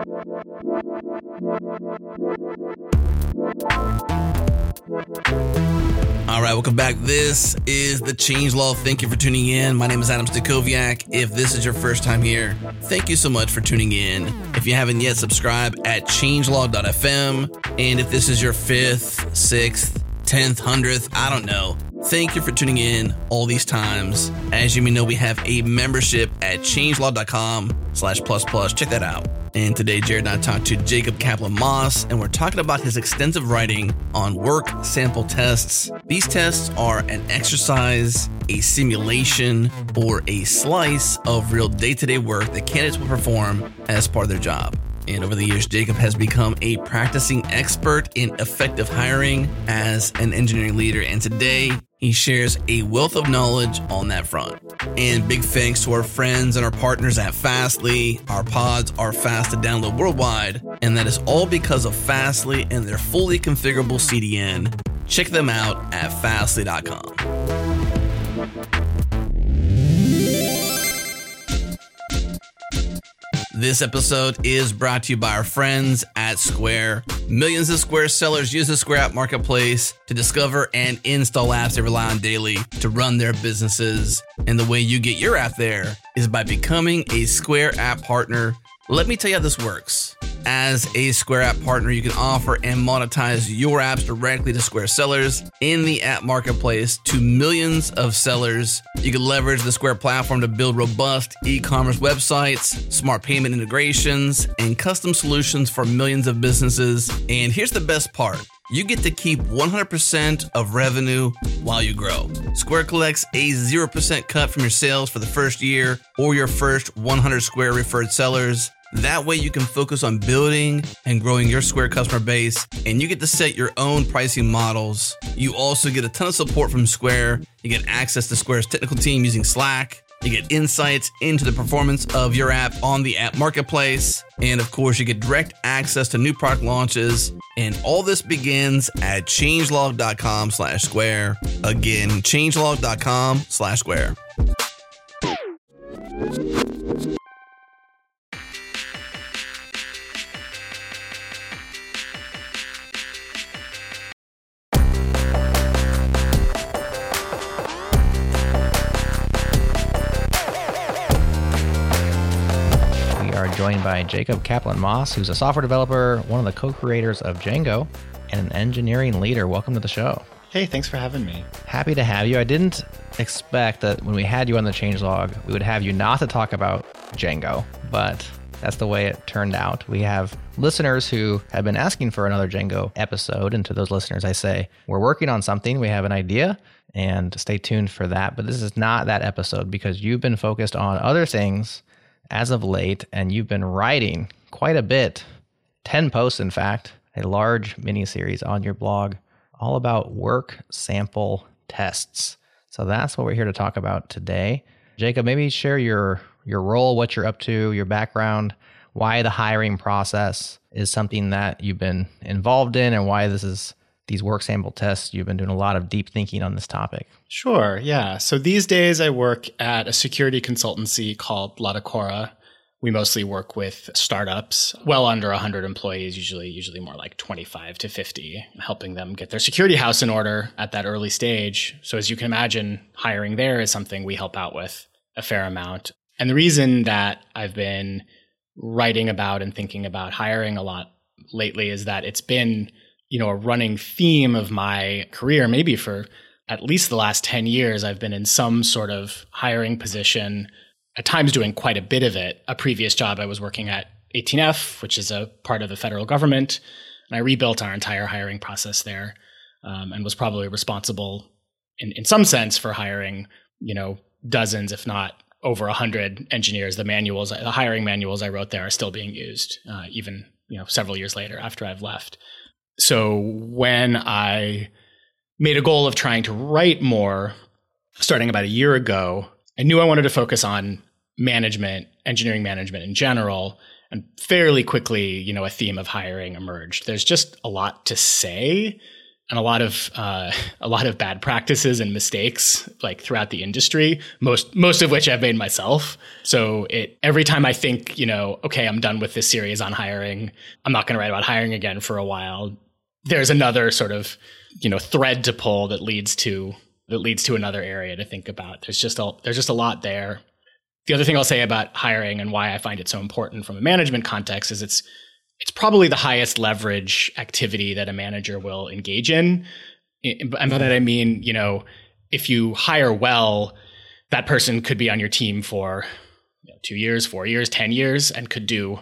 All right, welcome back. This is the Changelog. Thank you for tuning in. My name is Adam Stacoviak. If this is your first time here, thank you so much for tuning in. If you haven't yet, subscribe at changelog.fm. And if this is your fifth, sixth, tenth, hundredth, I don't know. Thank you for tuning in all these times. As you may know, we have a membership at changelog.com slash plus plus. Check that out. And today, Jared and I talked to Jacob Kaplan Moss, and we're talking about his extensive writing on work sample tests. These tests are an exercise, a simulation, or a slice of real day to day work that candidates will perform as part of their job. And over the years, Jacob has become a practicing expert in effective hiring as an engineering leader. And today, he shares a wealth of knowledge on that front. And big thanks to our friends and our partners at Fastly. Our pods are fast to download worldwide, and that is all because of Fastly and their fully configurable CDN. Check them out at fastly.com. This episode is brought to you by our friends at Square. Millions of Square sellers use the Square App Marketplace to discover and install apps they rely on daily to run their businesses. And the way you get your app there is by becoming a Square App partner. Let me tell you how this works. As a Square App partner, you can offer and monetize your apps directly to Square sellers in the app marketplace to millions of sellers. You can leverage the Square platform to build robust e commerce websites, smart payment integrations, and custom solutions for millions of businesses. And here's the best part you get to keep 100% of revenue while you grow. Square collects a 0% cut from your sales for the first year or your first 100 Square referred sellers. That way you can focus on building and growing your Square customer base and you get to set your own pricing models. You also get a ton of support from Square. You get access to Square's technical team using Slack. You get insights into the performance of your app on the app marketplace. And of course, you get direct access to new product launches. And all this begins at changelog.com slash square. Again, changelog.com slash square. Joined by Jacob Kaplan Moss, who's a software developer, one of the co creators of Django, and an engineering leader. Welcome to the show. Hey, thanks for having me. Happy to have you. I didn't expect that when we had you on the changelog, we would have you not to talk about Django, but that's the way it turned out. We have listeners who have been asking for another Django episode, and to those listeners, I say, we're working on something. We have an idea, and stay tuned for that. But this is not that episode because you've been focused on other things as of late, and you've been writing quite a bit 10 posts, in fact, a large mini series on your blog all about work sample tests. So that's what we're here to talk about today. Jacob, maybe share your your role, what you're up to, your background, why the hiring process is something that you've been involved in and why this is these work sample tests. You've been doing a lot of deep thinking on this topic. Sure, yeah. So these days I work at a security consultancy called Latacora. We mostly work with startups, well under 100 employees, usually usually more like 25 to 50, helping them get their security house in order at that early stage. So as you can imagine, hiring there is something we help out with a fair amount. And the reason that I've been writing about and thinking about hiring a lot lately is that it's been, you know, a running theme of my career maybe for at least the last 10 years I've been in some sort of hiring position at times doing quite a bit of it. A previous job I was working at 18F, which is a part of the federal government, and I rebuilt our entire hiring process there, um, and was probably responsible in in some sense for hiring, you know, dozens, if not over a hundred engineers. The manuals, the hiring manuals I wrote there, are still being used, uh, even you know several years later after I've left. So when I made a goal of trying to write more, starting about a year ago, I knew I wanted to focus on management, engineering management in general. And fairly quickly, you know, a theme of hiring emerged. There's just a lot to say and a lot of uh, a lot of bad practices and mistakes like throughout the industry most most of which I've made myself so it every time I think you know okay I'm done with this series on hiring I'm not going to write about hiring again for a while there's another sort of you know thread to pull that leads to that leads to another area to think about there's just a there's just a lot there the other thing I'll say about hiring and why I find it so important from a management context is it's it's probably the highest leverage activity that a manager will engage in. And by that I mean, you know, if you hire well, that person could be on your team for you know, two years, four years, 10 years, and could do,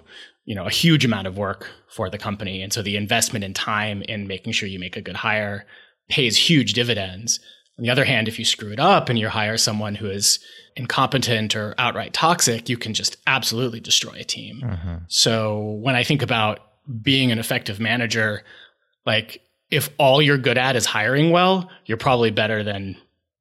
you know, a huge amount of work for the company. And so the investment in time in making sure you make a good hire pays huge dividends. On the other hand, if you screw it up and you hire someone who is incompetent or outright toxic, you can just absolutely destroy a team. Mm-hmm. So when I think about being an effective manager, like if all you're good at is hiring well, you're probably better than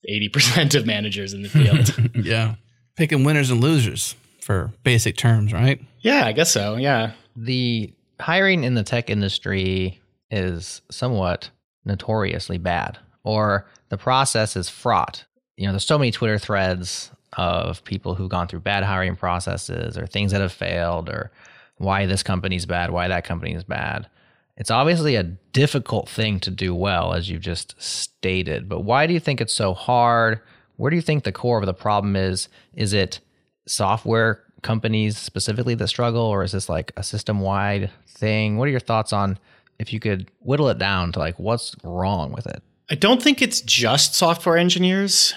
80% of managers in the field. yeah. Picking winners and losers for basic terms, right? Yeah, I guess so. Yeah. The hiring in the tech industry is somewhat notoriously bad, or the process is fraught. You know, there's so many Twitter threads of people who've gone through bad hiring processes or things that have failed or why this company's bad, why that company is bad. It's obviously a difficult thing to do well, as you've just stated. But why do you think it's so hard? Where do you think the core of the problem is? Is it software companies specifically that struggle, or is this like a system wide thing? What are your thoughts on if you could whittle it down to like what's wrong with it? I don't think it's just software engineers.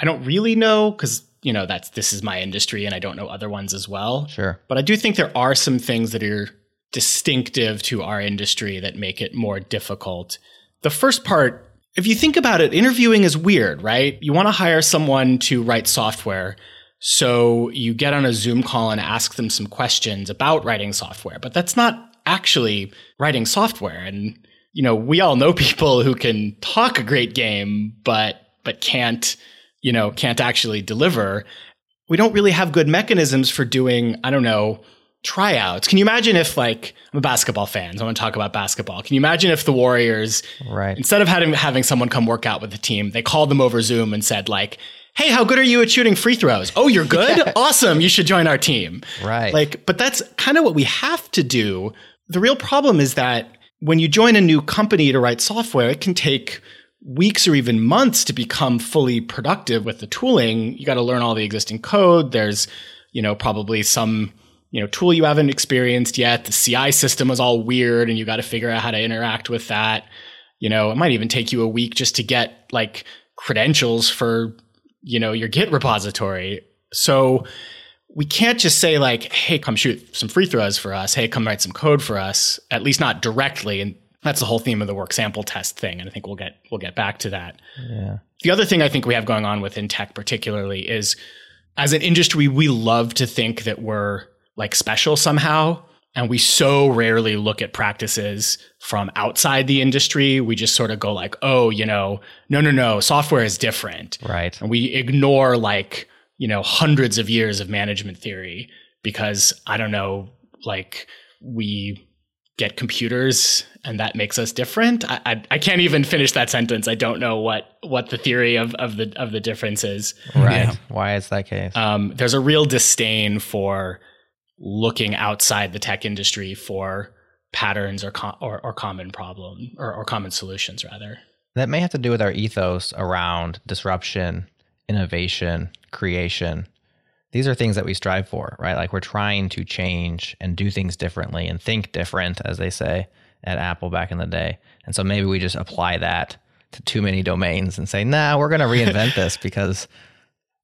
I don't really know because you know that's this is my industry and I don't know other ones as well. Sure. But I do think there are some things that are distinctive to our industry that make it more difficult. The first part, if you think about it, interviewing is weird, right? You want to hire someone to write software. So you get on a Zoom call and ask them some questions about writing software, but that's not actually writing software. And, you know, we all know people who can talk a great game, but, but can't you know, can't actually deliver, we don't really have good mechanisms for doing, I don't know, tryouts. Can you imagine if like I'm a basketball fan, so I want to talk about basketball. Can you imagine if the Warriors, right, instead of having having someone come work out with the team, they called them over Zoom and said like, "Hey, how good are you at shooting free throws? Oh, you're good. yeah. Awesome. You should join our team." Right. Like, but that's kind of what we have to do. The real problem is that when you join a new company to write software, it can take weeks or even months to become fully productive with the tooling. You got to learn all the existing code. There's, you know, probably some, you know, tool you haven't experienced yet. The CI system is all weird and you got to figure out how to interact with that. You know, it might even take you a week just to get like credentials for, you know, your Git repository. So we can't just say like, hey, come shoot some free throws for us. Hey, come write some code for us, at least not directly. And that's the whole theme of the work sample test thing, and I think we'll get we'll get back to that. Yeah. The other thing I think we have going on within tech, particularly, is as an industry, we love to think that we're like special somehow, and we so rarely look at practices from outside the industry. We just sort of go like, "Oh, you know, no, no, no, software is different," right? And we ignore like you know hundreds of years of management theory because I don't know, like we get computers and that makes us different. I, I, I, can't even finish that sentence. I don't know what what the theory of, of the of the difference is. Right. Yeah. Why is that case? Um, there's a real disdain for looking outside the tech industry for patterns or com- or, or, common problem or, or common solutions rather. That may have to do with our ethos around disruption, innovation, creation, these are things that we strive for, right? Like we're trying to change and do things differently and think different, as they say at Apple back in the day. And so maybe we just apply that to too many domains and say, nah, we're going to reinvent this because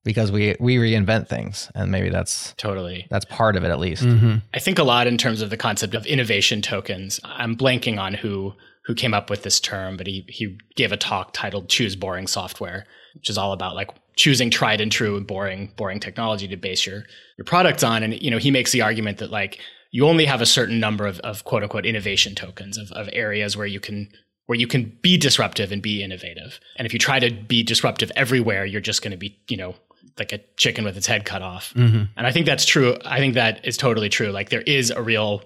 because we we reinvent things. And maybe that's totally. that's part of it at least. Mm-hmm. i think a lot in terms of the concept of innovation tokens i'm blanking on who who came up with this term but he he gave a talk titled choose boring software which is all about like choosing tried and true and boring boring technology to base your your products on. And you know he makes the argument that like you only have a certain number of, of quote unquote innovation tokens of, of areas where you can where you can be disruptive and be innovative. And if you try to be disruptive everywhere you're just going to be you know like a chicken with its head cut off mm-hmm. and i think that's true i think that is totally true like there is a real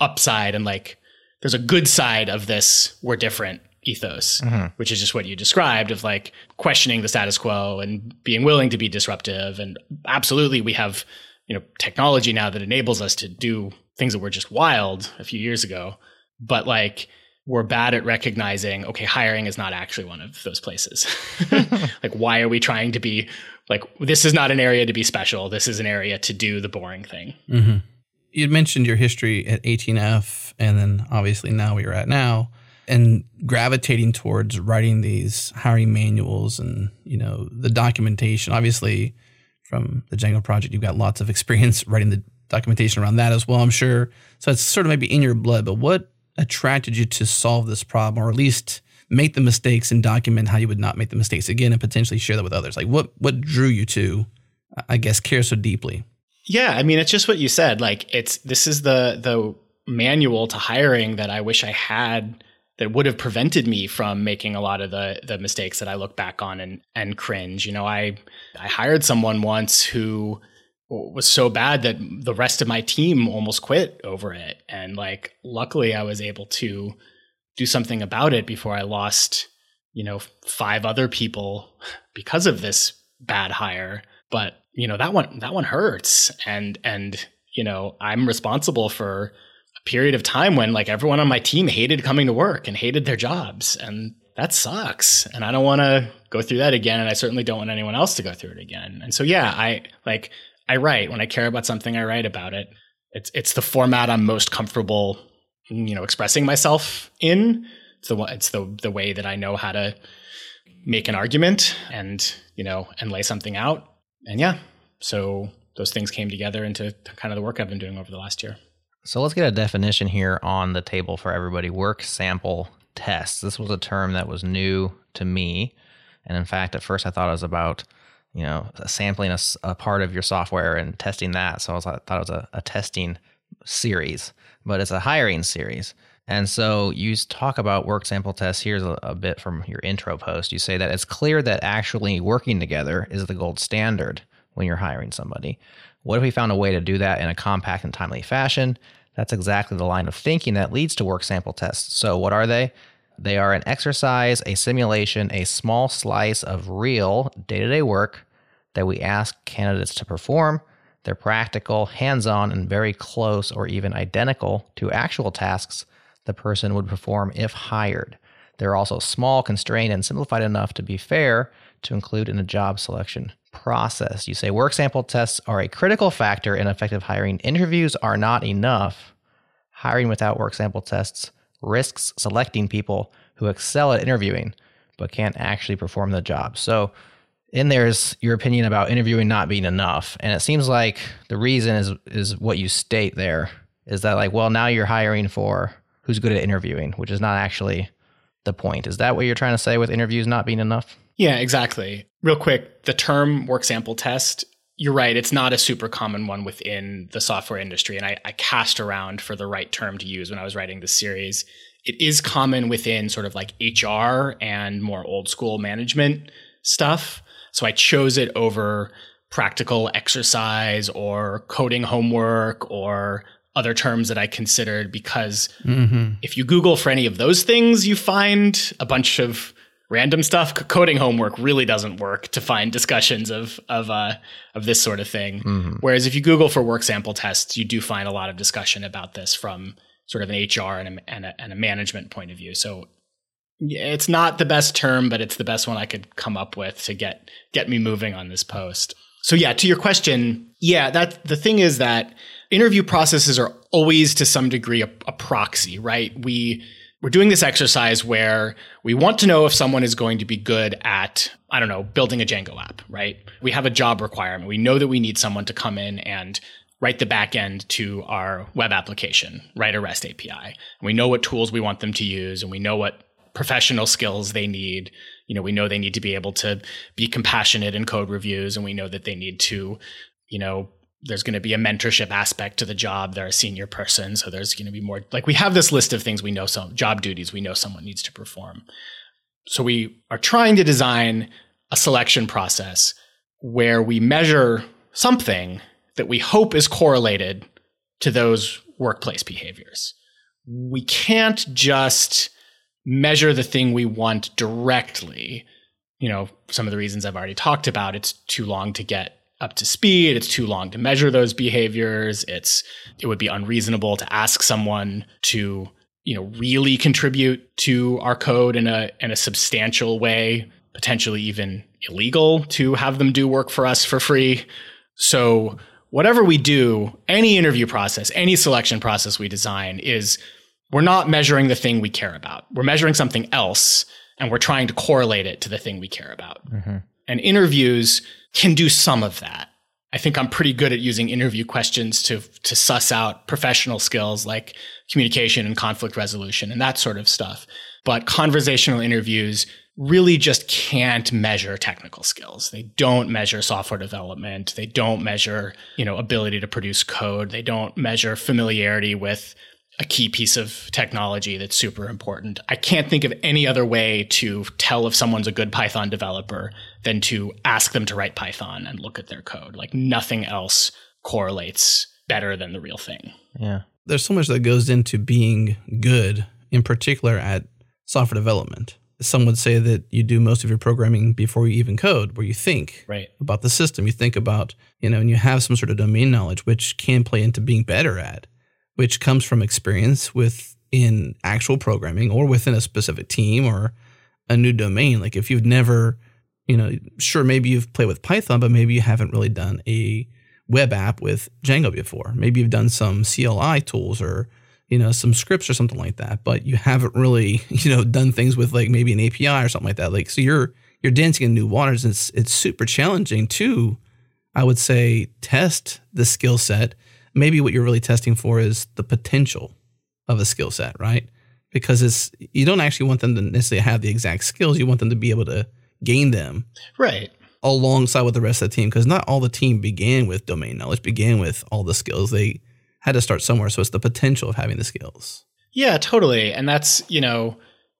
upside and like there's a good side of this we're different ethos, mm-hmm. which is just what you described of like questioning the status quo and being willing to be disruptive. And absolutely, we have you know technology now that enables us to do things that were just wild a few years ago. But like we're bad at recognizing, okay, hiring is not actually one of those places. like, why are we trying to be like, this is not an area to be special. This is an area to do the boring thing. Mm-hmm. You mentioned your history at 18F, and then obviously now where you're at now, and gravitating towards writing these hiring manuals and, you know, the documentation. Obviously, from the Django project, you've got lots of experience writing the documentation around that as well, I'm sure. So it's sort of maybe in your blood, but what attracted you to solve this problem or at least make the mistakes and document how you would not make the mistakes again and potentially share that with others? Like what what drew you to i guess care so deeply? Yeah i mean it's just what you said like it's this is the the manual to hiring that i wish i had that would have prevented me from making a lot of the the mistakes that i look back on and and cringe. You know i i hired someone once who was so bad that the rest of my team almost quit over it. And like, luckily, I was able to do something about it before I lost, you know, five other people because of this bad hire. But you know that one that one hurts, and and you know I'm responsible for a period of time when like everyone on my team hated coming to work and hated their jobs, and that sucks. And I don't want to go through that again, and I certainly don't want anyone else to go through it again. And so yeah, I like I write. When I care about something, I write about it. It's it's the format I'm most comfortable, you know, expressing myself in. It's the it's the the way that I know how to make an argument and you know and lay something out. And yeah, so those things came together into kind of the work I've been doing over the last year. So let's get a definition here on the table for everybody. Work sample tests. This was a term that was new to me. And in fact, at first I thought it was about you know, sampling a, a, part of your software and testing that. So I, was, I thought it was a, a testing series, but it's a hiring series. And so you talk about work sample tests. Here's a, a, bit from your intro post. You say that it's clear that actually working together is the gold standard when you're hiring somebody. What if we found a way to do that in a compact and timely fashion? That's exactly the line of thinking that leads to work sample tests. So, what are they? They are an exercise, a simulation, a small slice of real day to day work that we ask candidates to perform. They're practical, hands on, and very close or even identical to actual tasks the person would perform if hired. They're also small, constrained, and simplified enough to be fair to include in a job selection process. You say work sample tests are a critical factor in effective hiring. Interviews are not enough. Hiring without work sample tests risks selecting people who excel at interviewing but can't actually perform the job. So, in there's your opinion about interviewing not being enough, and it seems like the reason is is what you state there is that like, well, now you're hiring for who's good at interviewing, which is not actually the point. Is that what you're trying to say with interviews not being enough? Yeah, exactly. Real quick, the term work sample test you're right. It's not a super common one within the software industry. And I, I, cast around for the right term to use when I was writing this series. It is common within sort of like HR and more old school management stuff. So I chose it over practical exercise or coding homework or other terms that I considered because mm-hmm. if you Google for any of those things, you find a bunch of random stuff. Coding homework really doesn't work to find discussions of of uh, of this sort of thing. Mm-hmm. Whereas if you Google for work sample tests, you do find a lot of discussion about this from sort of an HR and a, and a, and a management point of view. So it's not the best term, but it's the best one I could come up with to get get me moving on this post. So yeah, to your question, yeah, that the thing is that interview processes are always to some degree a, a proxy, right? We we're doing this exercise where we want to know if someone is going to be good at, I don't know, building a Django app, right? We have a job requirement. We know that we need someone to come in and write the back end to our web application, write a REST API. And we know what tools we want them to use and we know what professional skills they need. You know, we know they need to be able to be compassionate in code reviews and we know that they need to, you know, there's going to be a mentorship aspect to the job. They're a senior person, so there's going to be more. Like we have this list of things we know some job duties we know someone needs to perform. So we are trying to design a selection process where we measure something that we hope is correlated to those workplace behaviors. We can't just measure the thing we want directly, you know, some of the reasons I've already talked about, it's too long to get up to speed. It's too long to measure those behaviors. It's it would be unreasonable to ask someone to you know really contribute to our code in a in a substantial way, potentially even illegal to have them do work for us for free. So whatever we do, any interview process, any selection process we design is we're not measuring the thing we care about. We're measuring something else and we're trying to correlate it to the thing we care about. Mm-hmm. And interviews can do some of that. I think I'm pretty good at using interview questions to to suss out professional skills like communication and conflict resolution and that sort of stuff. But conversational interviews really just can't measure technical skills. They don't measure software development. They don't measure, you know, ability to produce code. They don't measure familiarity with a key piece of technology that's super important. I can't think of any other way to tell if someone's a good Python developer than to ask them to write Python and look at their code. Like nothing else correlates better than the real thing. Yeah. There's so much that goes into being good, in particular at software development. Some would say that you do most of your programming before you even code, where you think right. about the system, you think about, you know, and you have some sort of domain knowledge, which can play into being better at which comes from experience with in actual programming or within a specific team or a new domain. Like if you've never, you know, sure, maybe you've played with Python, but maybe you haven't really done a web app with Django before. Maybe you've done some CLI tools or, you know, some scripts or something like that, but you haven't really, you know, done things with like maybe an API or something like that. Like, so you're, you're dancing in new waters. It's, it's super challenging to, I would say, test the skill set maybe what you're really testing for is the potential of a skill set, right? Because it's you don't actually want them to necessarily have the exact skills. You want them to be able to gain them, right, alongside with the rest of the team. Because not all the team began with domain knowledge, began with all the skills. They had to start somewhere. So it's the potential of having the skills. Yeah, totally. And that's you know,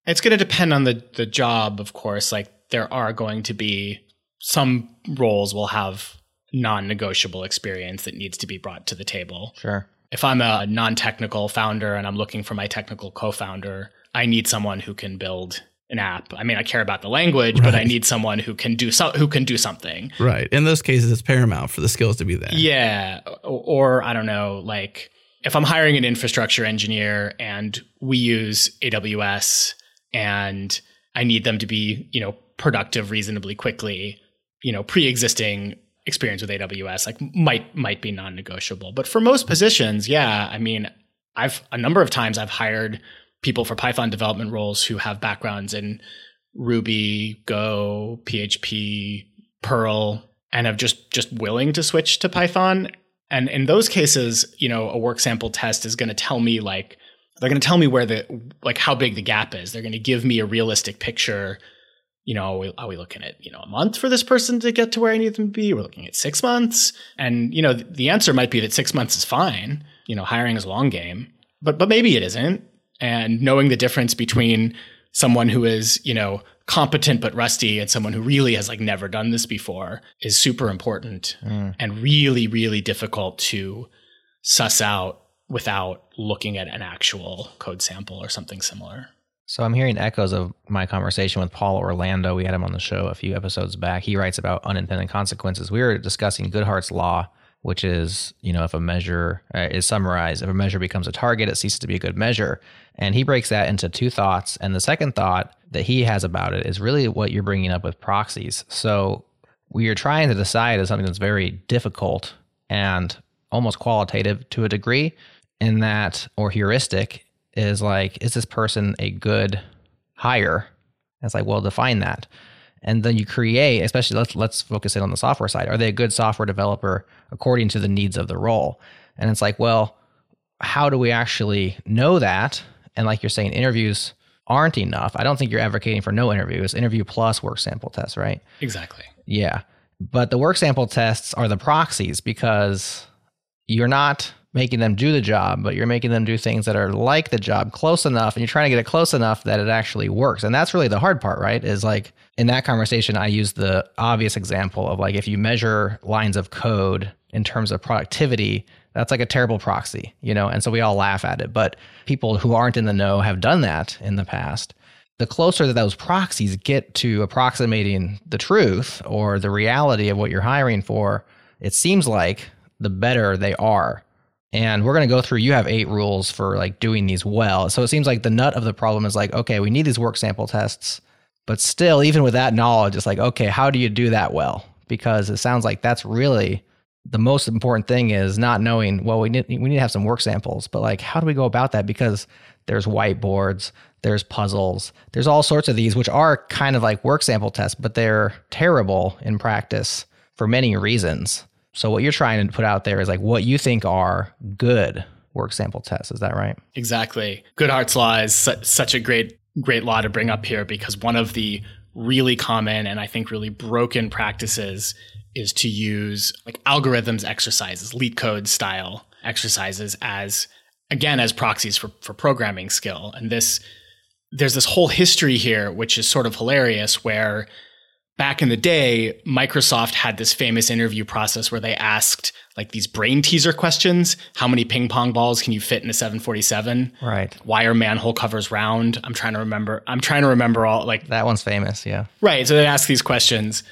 it's going to depend on the the job, of course. Like there are going to be some roles will have non-negotiable experience that needs to be brought to the table. Sure. If I'm a non-technical founder and I'm looking for my technical co-founder, I need someone who can build an app. I mean, I care about the language, right. but I need someone who can do so, who can do something. Right. In those cases, it's paramount for the skills to be there. Yeah. Or, or I don't know, like if I'm hiring an infrastructure engineer and we use AWS and I need them to be, you know, productive reasonably quickly, you know, pre-existing experience with AWS like might might be non-negotiable. But for most positions, yeah, I mean, I've a number of times I've hired people for Python development roles who have backgrounds in Ruby, Go, PHP, Perl, and have just just willing to switch to Python. And in those cases, you know, a work sample test is going to tell me like they're going to tell me where the like how big the gap is. They're going to give me a realistic picture you know, are we, are we, looking at, you know, a month for this person to get to where I need them to be? We're looking at six months. And, you know, the answer might be that six months is fine. You know, hiring is a long game, but, but maybe it isn't. And knowing the difference between someone who is, you know, competent but rusty and someone who really has like never done this before is super important mm. and really, really difficult to suss out without looking at an actual code sample or something similar. So I'm hearing echoes of my conversation with Paul Orlando. We had him on the show a few episodes back. He writes about unintended consequences. We were discussing Goodhart's law, which is, you know, if a measure uh, is summarized, if a measure becomes a target, it ceases to be a good measure. And he breaks that into two thoughts. And the second thought that he has about it is really what you're bringing up with proxies. So we are trying to decide is something that's very difficult and almost qualitative to a degree in that or heuristic is like, is this person a good hire? And it's like, well, define that. And then you create, especially let's let's focus in on the software side. Are they a good software developer according to the needs of the role? And it's like, well, how do we actually know that? And like you're saying, interviews aren't enough. I don't think you're advocating for no interviews. Interview plus work sample tests, right? Exactly. Yeah. But the work sample tests are the proxies because you're not making them do the job, but you're making them do things that are like the job close enough and you're trying to get it close enough that it actually works. And that's really the hard part, right? Is like in that conversation, I use the obvious example of like if you measure lines of code in terms of productivity, that's like a terrible proxy, you know? And so we all laugh at it. But people who aren't in the know have done that in the past. the closer that those proxies get to approximating the truth or the reality of what you're hiring for, it seems like the better they are. And we're going to go through, you have eight rules for like doing these well. So it seems like the nut of the problem is like, okay, we need these work sample tests. But still, even with that knowledge, it's like, okay, how do you do that well? Because it sounds like that's really the most important thing is not knowing, well, we need, we need to have some work samples, but like, how do we go about that? Because there's whiteboards, there's puzzles, there's all sorts of these, which are kind of like work sample tests, but they're terrible in practice for many reasons. So what you're trying to put out there is like what you think are good work sample tests. Is that right? Exactly. Goodhart's law is su- such a great, great law to bring up here because one of the really common and I think really broken practices is to use like algorithms exercises, LeetCode style exercises as again as proxies for, for programming skill. And this there's this whole history here, which is sort of hilarious, where back in the day, Microsoft had this famous interview process where they asked like these brain teaser questions. How many ping pong balls can you fit in a 747? Right. Why are manhole covers round? I'm trying to remember. I'm trying to remember all like That one's famous, yeah. Right. So they ask these questions.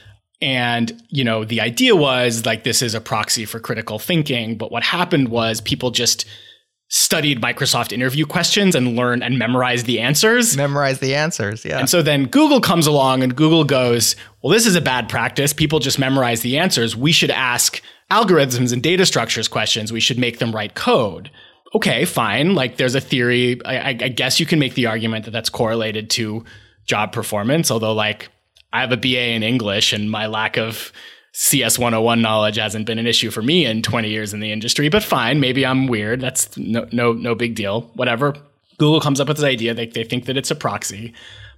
And, you know, the idea was like this is a proxy for critical thinking. But what happened was people just studied Microsoft interview questions and learned and memorized the answers. Memorize the answers, yeah. And so then Google comes along and Google goes, well, this is a bad practice. People just memorize the answers. We should ask algorithms and data structures questions. We should make them write code. Okay, fine. Like there's a theory. I, I guess you can make the argument that that's correlated to job performance, although like I have a BA in English and my lack of CS 101 knowledge hasn't been an issue for me in 20 years in the industry, but fine. Maybe I'm weird. That's no, no, no big deal. Whatever. Google comes up with this idea. They, they think that it's a proxy.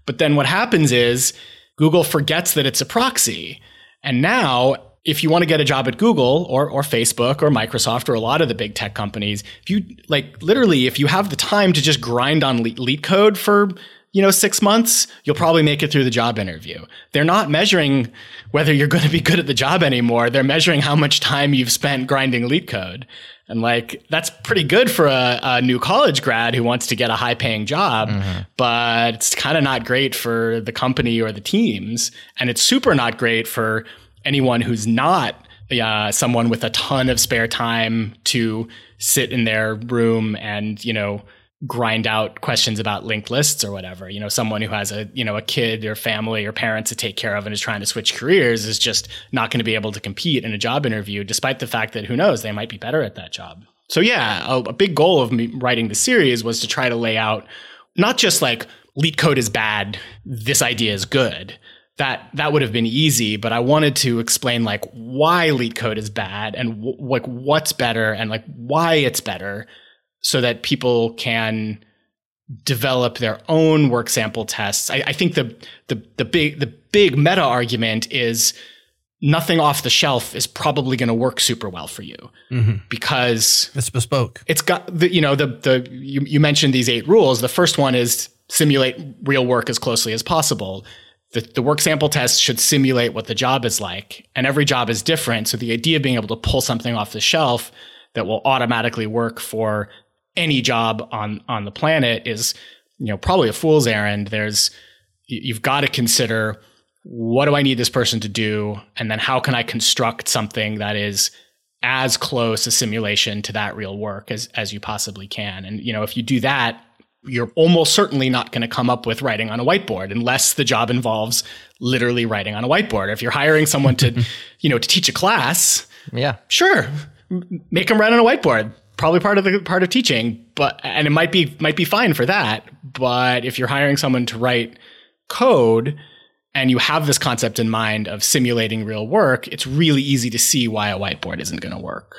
But then what happens is Google forgets that it's a proxy. And now, if you want to get a job at Google or, or Facebook or Microsoft or a lot of the big tech companies, if you like literally, if you have the time to just grind on LeetCode for you know, six months, you'll probably make it through the job interview. They're not measuring whether you're going to be good at the job anymore. They're measuring how much time you've spent grinding LeetCode. And like, that's pretty good for a, a new college grad who wants to get a high paying job, mm-hmm. but it's kind of not great for the company or the teams. And it's super not great for anyone who's not uh, someone with a ton of spare time to sit in their room and, you know, grind out questions about linked lists or whatever. You know, someone who has a, you know, a kid or family or parents to take care of and is trying to switch careers is just not going to be able to compete in a job interview, despite the fact that who knows, they might be better at that job. So yeah, a, a big goal of me writing the series was to try to lay out not just like LeetCode is bad, this idea is good. That that would have been easy, but I wanted to explain like why LeetCode is bad and w- like what's better and like why it's better so that people can develop their own work sample tests. I, I, think the, the the big the big meta argument is nothing off the shelf is probably going to work super well for you mm-hmm. because it's bespoke. It's got the you know the the you, you mentioned these eight rules. The first one is simulate real work as closely as possible. The, the work sample test should simulate what the job is like, and every job is different. So the idea of being able to pull something off the shelf that will automatically work for any job on on the planet is you know probably a fool's errand. There's you've got to consider what do i need this person to do? And then how can i construct something that is as close a simulation to that real work as as you possibly can? And you know if you do that you're almost certainly not going to come up with writing on a whiteboard unless the job involves literally writing on a whiteboard. If you're hiring someone to you know to teach a class yeah. sure make them write on a whiteboard probably part of the part of teaching, but and it might be might be fine for that. But if you're hiring someone to write code and you have this concept in mind of simulating real work, it's really easy to see why a whiteboard isn't going to work.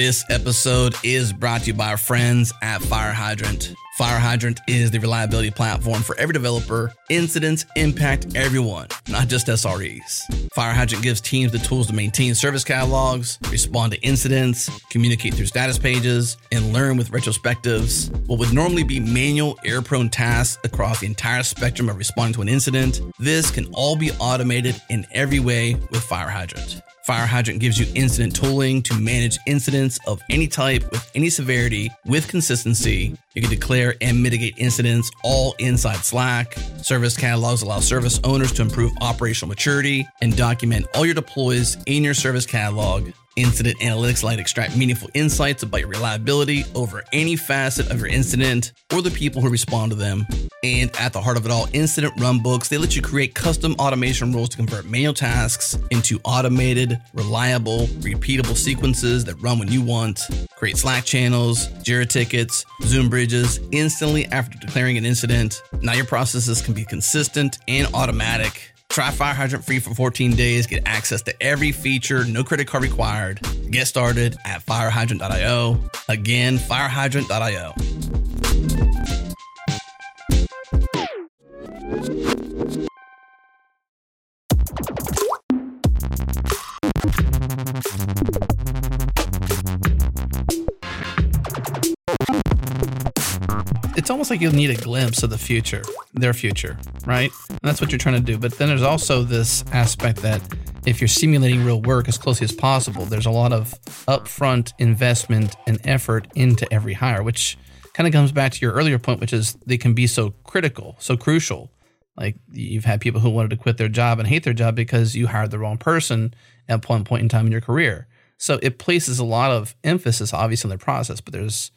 This episode is brought to you by our friends at Fire Hydrant. Fire Hydrant is the reliability platform for every developer. Incidents impact everyone, not just SREs. Fire Hydrant gives teams the tools to maintain service catalogs, respond to incidents, communicate through status pages, and learn with retrospectives. What would normally be manual, error prone tasks across the entire spectrum of responding to an incident, this can all be automated in every way with Fire Hydrant. Fire Hydrant gives you incident tooling to manage incidents of any type with any severity with consistency. You can declare and mitigate incidents all inside Slack. Service catalogs allow service owners to improve operational maturity and document all your deploys in your service catalog. Incident analytics let extract meaningful insights about your reliability over any facet of your incident or the people who respond to them. And at the heart of it all, incident run books, they let you create custom automation rules to convert manual tasks into automated, reliable, repeatable sequences that run when you want. Create Slack channels, Jira tickets, Zoom bridges instantly after declaring an incident. Now your processes can be consistent and automatic. Try Fire Hydrant free for 14 days. Get access to every feature, no credit card required. Get started at firehydrant.io. Again, firehydrant.io. it's almost like you'll need a glimpse of the future, their future, right? And that's what you're trying to do. But then there's also this aspect that if you're simulating real work as closely as possible, there's a lot of upfront investment and effort into every hire, which kind of comes back to your earlier point, which is they can be so critical, so crucial. Like you've had people who wanted to quit their job and hate their job because you hired the wrong person at one point in time in your career. So it places a lot of emphasis, obviously, on the process, but there's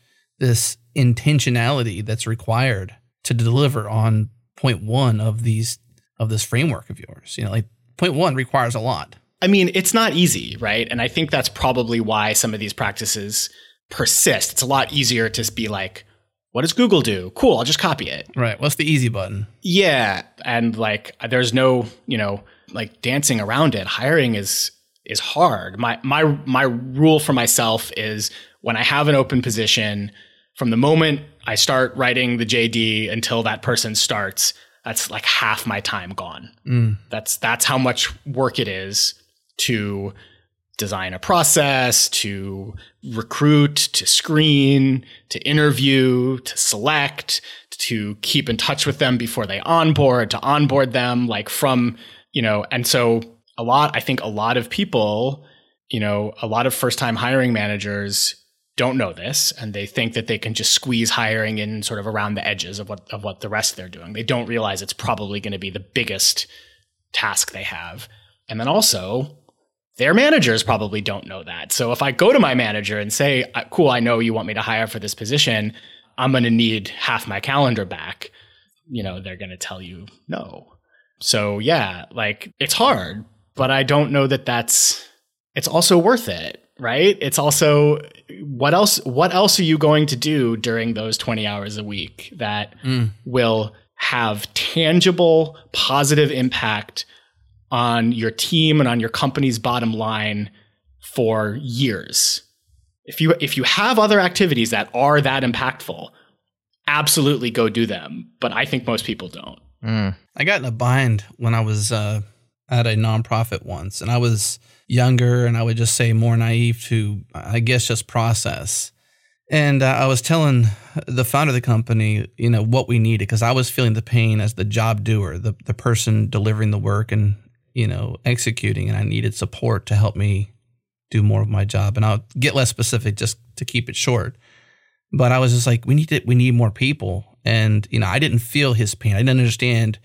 this intentionality that's required to deliver on point one of these of this framework of yours. You know, like point one requires a lot. I mean, it's not easy, right? And I think that's probably why some of these practices persist. It's a lot easier to be like, what does Google do? Cool, I'll just copy it. Right. What's the easy button? Yeah. And like there's no, you know, like dancing around it. Hiring is is hard. My my my rule for myself is when I have an open position, from the moment I start writing the JD until that person starts, that's like half my time gone. Mm. That's that's how much work it is to design a process, to recruit, to screen, to interview, to select, to keep in touch with them before they onboard, to onboard them like from, you know, and so a lot I think a lot of people, you know, a lot of first-time hiring managers don't know this and they think that they can just squeeze hiring in sort of around the edges of what of what the rest they're doing. They don't realize it's probably going to be the biggest task they have. And then also their managers probably don't know that. So if I go to my manager and say, uh, "Cool, I know you want me to hire for this position. I'm going to need half my calendar back." You know, they're going to tell you no. So yeah, like it's hard, but I don't know that that's it's also worth it right? It's also what else what else are you going to do during those 20 hours a week that mm. will have tangible positive impact on your team and on your company's bottom line for years. If you if you have other activities that are that impactful, absolutely go do them, but I think most people don't. Mm. I got in a bind when I was uh, at a nonprofit once and I was younger and I would just say more naive to, I guess, just process. And uh, I was telling the founder of the company, you know, what we needed because I was feeling the pain as the job doer, the, the person delivering the work and, you know, executing. And I needed support to help me do more of my job. And I'll get less specific just to keep it short. But I was just like, we need to, we need more people. And, you know, I didn't feel his pain. I didn't understand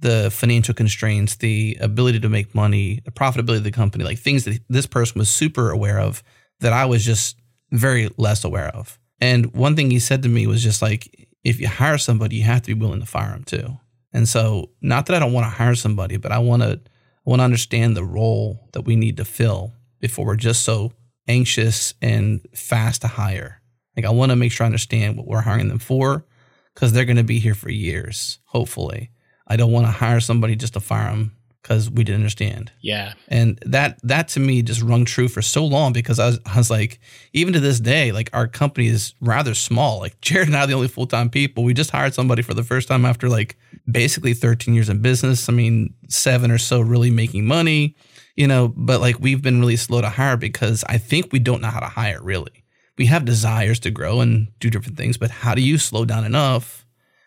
the financial constraints, the ability to make money, the profitability of the company, like things that this person was super aware of that I was just very less aware of. And one thing he said to me was just like, if you hire somebody, you have to be willing to fire them too. And so, not that I don't want to hire somebody, but I want to I want to understand the role that we need to fill before we're just so anxious and fast to hire. Like I want to make sure I understand what we're hiring them for because they're going to be here for years, hopefully. I don't want to hire somebody just to fire them because we didn't understand. Yeah. And that that to me just rung true for so long because I was, I was like, even to this day, like our company is rather small. Like Jared and I are the only full time people. We just hired somebody for the first time after like basically 13 years in business. I mean, seven or so really making money, you know, but like we've been really slow to hire because I think we don't know how to hire really. We have desires to grow and do different things, but how do you slow down enough?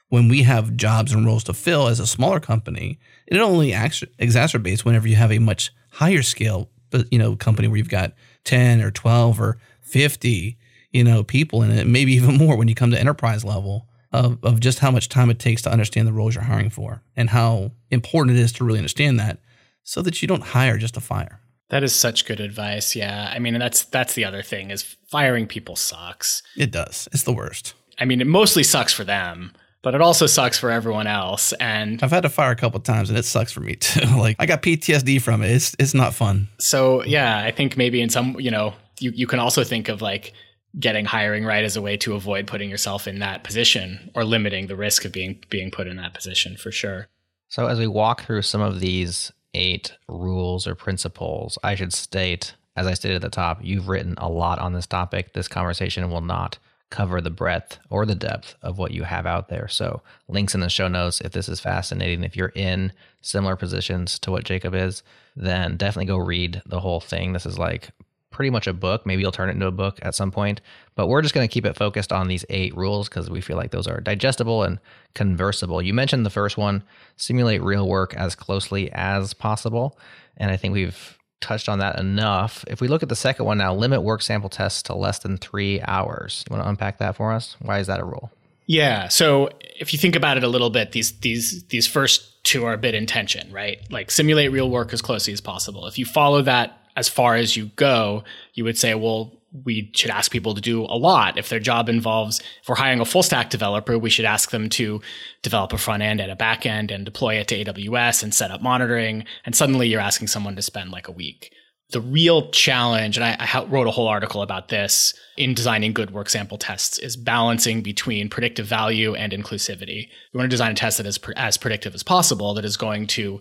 When we have jobs and roles to fill as a smaller company, it only exacerbates whenever you have a much higher scale, you know, company where you've got 10 or 12 or 50, you know, people in it, maybe even more when you come to enterprise level of, of just how much time it takes to understand the roles you're hiring for and how important it is to really understand that so that you don't hire just to fire. That is such good advice. Yeah. I mean, that's that's the other thing is firing people sucks. It does. It's the worst. I mean, it mostly sucks for them but it also sucks for everyone else. And I've had to fire a couple times, and it sucks for me too. like I got PTSD from it. It's it's not fun. So yeah, I think maybe in some you know you you can also think of like getting hiring right as a way to avoid putting yourself in that position or limiting the risk of being being put in that position for sure. So as we walk through some of these eight rules or principles, I should state as I stated at the top, you've written a lot on this topic. This conversation will not cover the breadth or the depth of what you have out there. So, links in the show notes if this is fascinating. If you're in similar positions to what Jacob is, then definitely go read the whole thing. This is like pretty much a book. Maybe you'll turn it into a book at some point, but we're just going to keep it focused on these eight rules because we feel like those are digestible and conversable. You mentioned the first one simulate real work as closely as possible. And I think we've touched on that enough. If we look at the second one now, limit work sample tests to less than three hours. You want to unpack that for us? Why is that a rule? Yeah. So if you think about it a little bit, these these these first two are a bit in tension, right? Like simulate real work as closely as possible. If you follow that as far as you go, you would say, well, we should ask people to do a lot. If their job involves, if we're hiring a full stack developer, we should ask them to develop a front end and a back end and deploy it to AWS and set up monitoring. And suddenly you're asking someone to spend like a week. The real challenge, and I, I wrote a whole article about this in designing good work sample tests, is balancing between predictive value and inclusivity. We want to design a test that is as predictive as possible, that is going to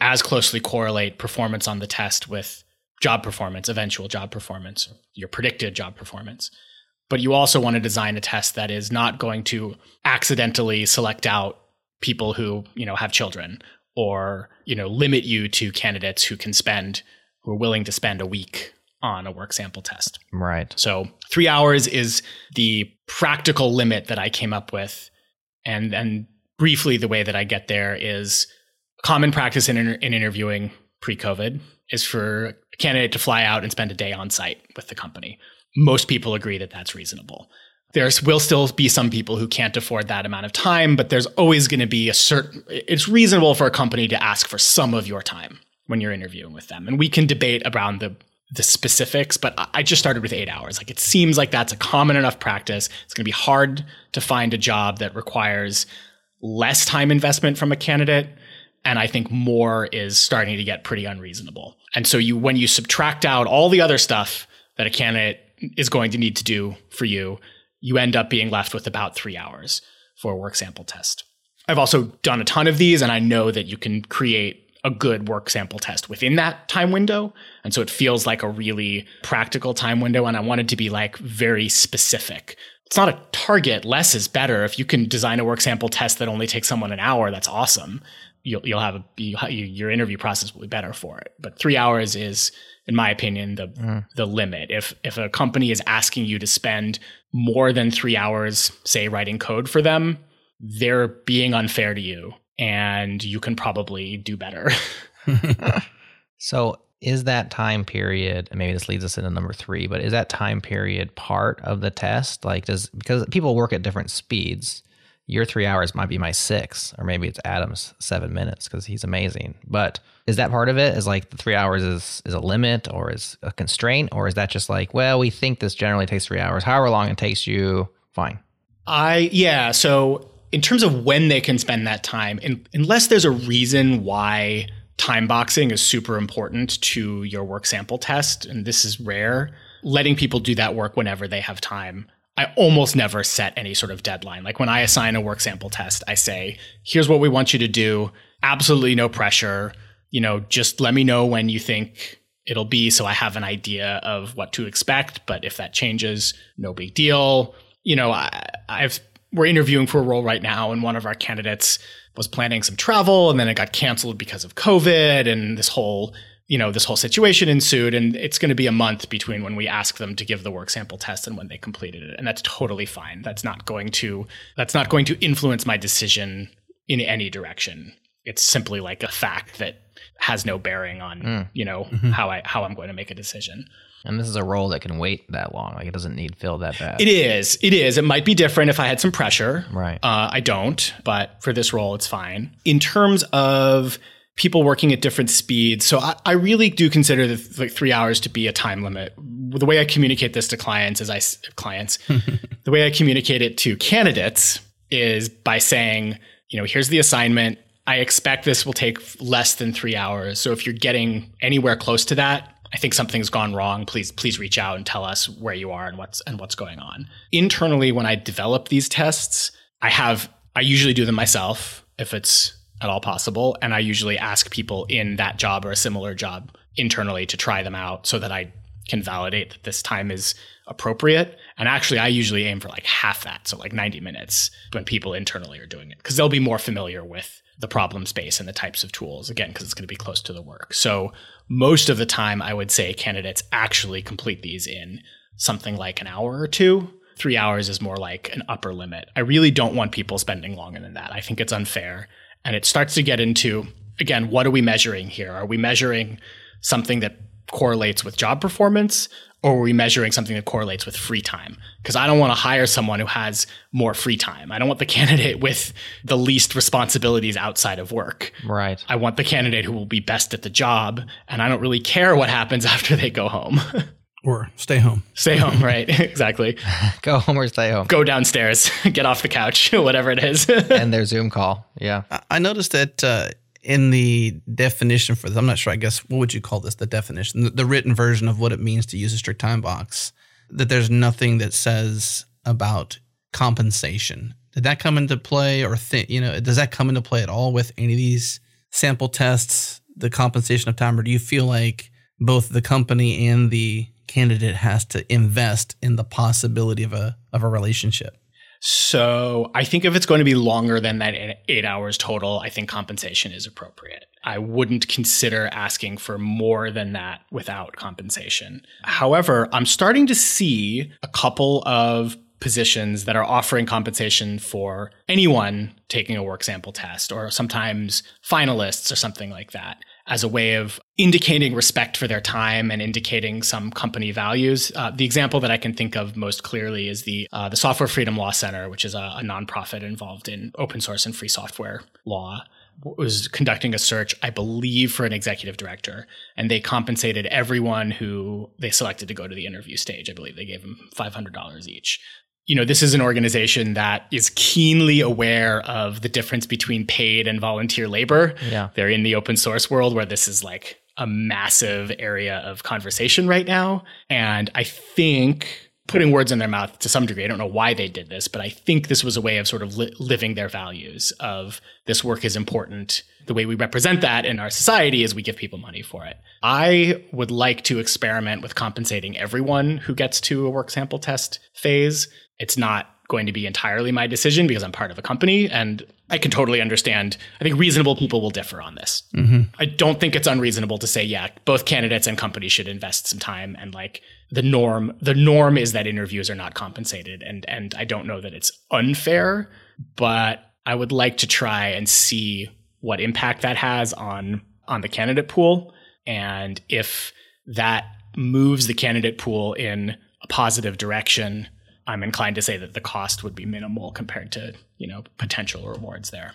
as closely correlate performance on the test with job performance, eventual job performance, your predicted job performance. But you also want to design a test that is not going to accidentally select out people who, you know, have children or, you know, limit you to candidates who can spend who are willing to spend a week on a work sample test. Right. So, 3 hours is the practical limit that I came up with and and briefly the way that I get there is common practice in, in interviewing pre-COVID is for candidate to fly out and spend a day on site with the company. Most people agree that that's reasonable. There will still be some people who can't afford that amount of time, but there's always going to be a certain, it's reasonable for a company to ask for some of your time when you're interviewing with them. And we can debate around the, the specifics, but I just started with eight hours. Like it seems like that's a common enough practice. It's going to be hard to find a job that requires less time investment from a candidate and I think more is starting to get pretty unreasonable. And so you when you subtract out all the other stuff that a candidate is going to need to do for you, you end up being left with about 3 hours for a work sample test. I've also done a ton of these and I know that you can create a good work sample test within that time window. And so it feels like a really practical time window. And I wanted to be like very specific. It's not a target. Less is better. If you can design a work sample test that only takes someone an hour, that's awesome you'll you'll have a you, your interview process will be better for it. But three hours is, in my opinion, the mm. the limit. If if a company is asking you to spend more than three hours, say writing code for them, they're being unfair to you, and you can probably do better. so is that time period maybe this leads us into number three but is that time period part of the test like does because people work at different speeds your three hours might be my six, or maybe it's Adam's seven minutes because he's amazing. But is that part of it? Is like the three hours is is a limit or is a constraint, or is that just like, well, we think this generally takes three hours, however long it takes you, fine. I yeah. So in terms of when they can spend that time, in, unless there's a reason why time boxing is super important to your work sample test, and this is rare, letting people do that work whenever they have time I almost never set any sort of deadline. Like when I assign a work sample test, I say, here's what we want you to do. Absolutely no pressure. you know, just let me know when you think it'll be so I have an idea of what to expect. But if that changes, no big deal. You know, I, I've we're interviewing for a role right now, and one of our candidates was planning some travel, and then it got canceled because of COVID, and this whole you know this whole situation ensued, and it's going to be a month between when we ask them to give the work sample test and when they completed it, and that's totally fine. That's not going to that's not going to influence my decision in any direction. It's simply like a fact that has no bearing on mm. you know mm-hmm. how I how I'm going to make a decision. And this is a role that can wait that long. Like it doesn't need fill that bad. It is. It is. It might be different if I had some pressure. Right. Uh, I don't, but for this role, it's fine. In terms of people working at different speeds, so I, I really do consider the like three hours to be a time limit. The way I communicate this to clients is I clients, the way I communicate it to candidates is by saying, you know, here's the assignment. I expect this will take less than three hours. So if you're getting anywhere close to that, I think something's gone wrong. Please, please reach out and tell us where you are and what's and what's going on. Internally, when I develop these tests, I have I usually do them myself if it's at all possible, and I usually ask people in that job or a similar job internally to try them out so that I can validate that this time is appropriate. And actually, I usually aim for like half that, so like 90 minutes when people internally are doing it, because they'll be more familiar with the problem space and the types of tools, again, because it's going to be close to the work. So most of the time, I would say candidates actually complete these in something like an hour or two. Three hours is more like an upper limit. I really don't want people spending longer than that. I think it's unfair. And it starts to get into, again, what are we measuring here? Are we measuring something that correlates with job performance? or are we measuring something that correlates with free time? Because I don't want to hire someone who has more free time. I don't want the candidate with the least responsibilities outside of work. Right. I want the candidate who will be best at the job, and I don't really care what happens after they go home. or stay home. Stay home, right? exactly. go home or stay home. Go downstairs, get off the couch, whatever it is. and their Zoom call. Yeah. I noticed that. Uh, in the definition for this, I'm not sure. I guess what would you call this? The definition, the, the, written version of what it means to use a strict time box. That there's nothing that says about compensation. Did that come into play, or th- you know, does that come into play at all with any of these sample tests? The compensation of time, or do you feel like both the company and the candidate has to invest in the possibility of a of a relationship? So I think if it's going to be longer than that eight hours total, I think compensation is appropriate. I wouldn't consider asking for more than that without compensation. However, I'm starting to see a couple of positions that are offering compensation for anyone taking a work sample test or sometimes finalists or something like that as a way of indicating respect for their time and indicating some company values. Uh, the example that I can think of most clearly is the uh, the Software Freedom Law Center, which is a, a nonprofit involved in open source and free software law was conducting a search, I believe, for an executive director, and they compensated everyone who they selected to go to the interview stage. I believe they gave them five hundred dollars each you know, this is an organization that is keenly aware of the difference between paid and volunteer labor. Yeah. They're in the open source world where this is like a massive area of conversation right now. And I think putting words in their mouth to some degree, I don't know why they did this, but I think this was a way of sort of li- living their values of this work is important. The way we represent that in our society is we give people money for it. I would like to experiment with compensating everyone who gets to a work sample test phase it's not going to be entirely my decision because I'm part of a company and I can totally understand. I think reasonable people will differ on this. Mm-hmm. I don't think it's unreasonable to say, yeah, both candidates and companies should invest some time and like the norm, the norm is that interviews are not compensated. And, and I don't know that it's unfair, but I would like to try and see what impact that has on, on the candidate pool. And if that moves the candidate pool in a positive direction, I'm inclined to say that the cost would be minimal compared to you know potential rewards there.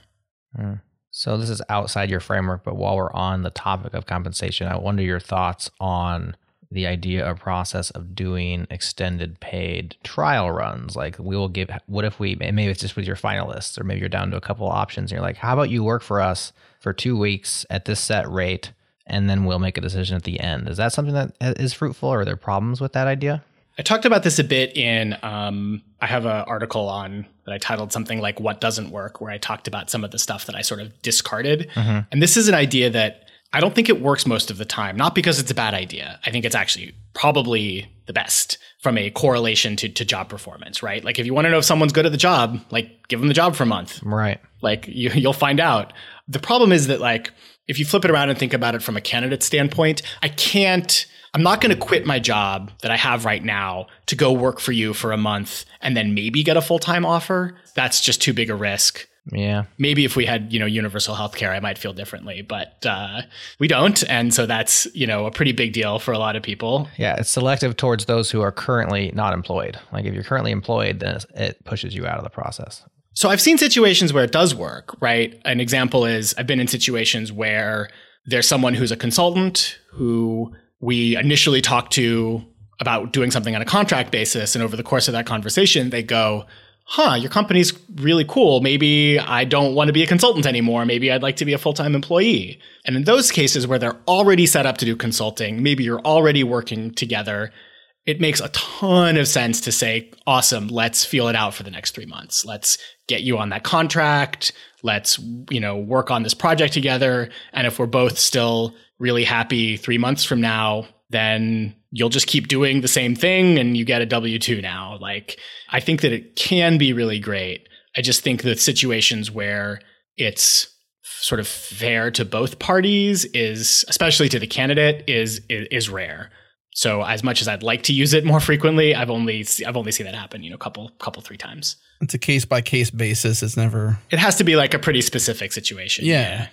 Mm. So this is outside your framework, but while we're on the topic of compensation, I wonder your thoughts on the idea or process of doing extended paid trial runs. Like we will give, what if we, maybe it's just with your finalists, or maybe you're down to a couple options. And you're like, how about you work for us for two weeks at this set rate, and then we'll make a decision at the end. Is that something that is fruitful, or are there problems with that idea? I talked about this a bit in um, I have an article on that I titled something like "What Doesn't Work," where I talked about some of the stuff that I sort of discarded. Mm-hmm. And this is an idea that I don't think it works most of the time, not because it's a bad idea. I think it's actually probably the best from a correlation to, to job performance, right? Like if you want to know if someone's good at the job, like give them the job for a month. Right. Like you, you'll find out. The problem is that like if you flip it around and think about it from a candidate standpoint, I can't I'm not going to quit my job that I have right now to go work for you for a month and then maybe get a full-time offer. That's just too big a risk. Yeah. Maybe if we had, you know, universal health care, I might feel differently, but uh, we don't. And so that's, you know, a pretty big deal for a lot of people. Yeah. It's selective towards those who are currently not employed. Like if you're currently employed, then it pushes you out of the process. So I've seen situations where it does work, right? An example is I've been in situations where there's someone who's a consultant who we initially talked to about doing something on a contract basis. And over the course of that conversation, they go, huh, your company's really cool. Maybe I don't want to be a consultant anymore. Maybe I'd like to be a full time employee. And in those cases where they're already set up to do consulting, maybe you're already working together, it makes a ton of sense to say, awesome, let's feel it out for the next three months. Let's get you on that contract. Let's, you know, work on this project together. And if we're both still really happy three months from now, then you'll just keep doing the same thing and you get a W 2 now. Like, I think that it can be really great. I just think that situations where it's sort of fair to both parties is, especially to the candidate, is, is, is rare. So as much as I'd like to use it more frequently, I've only I've only seen that happen, you know, couple couple three times. It's a case by case basis. It's never. It has to be like a pretty specific situation. Yeah.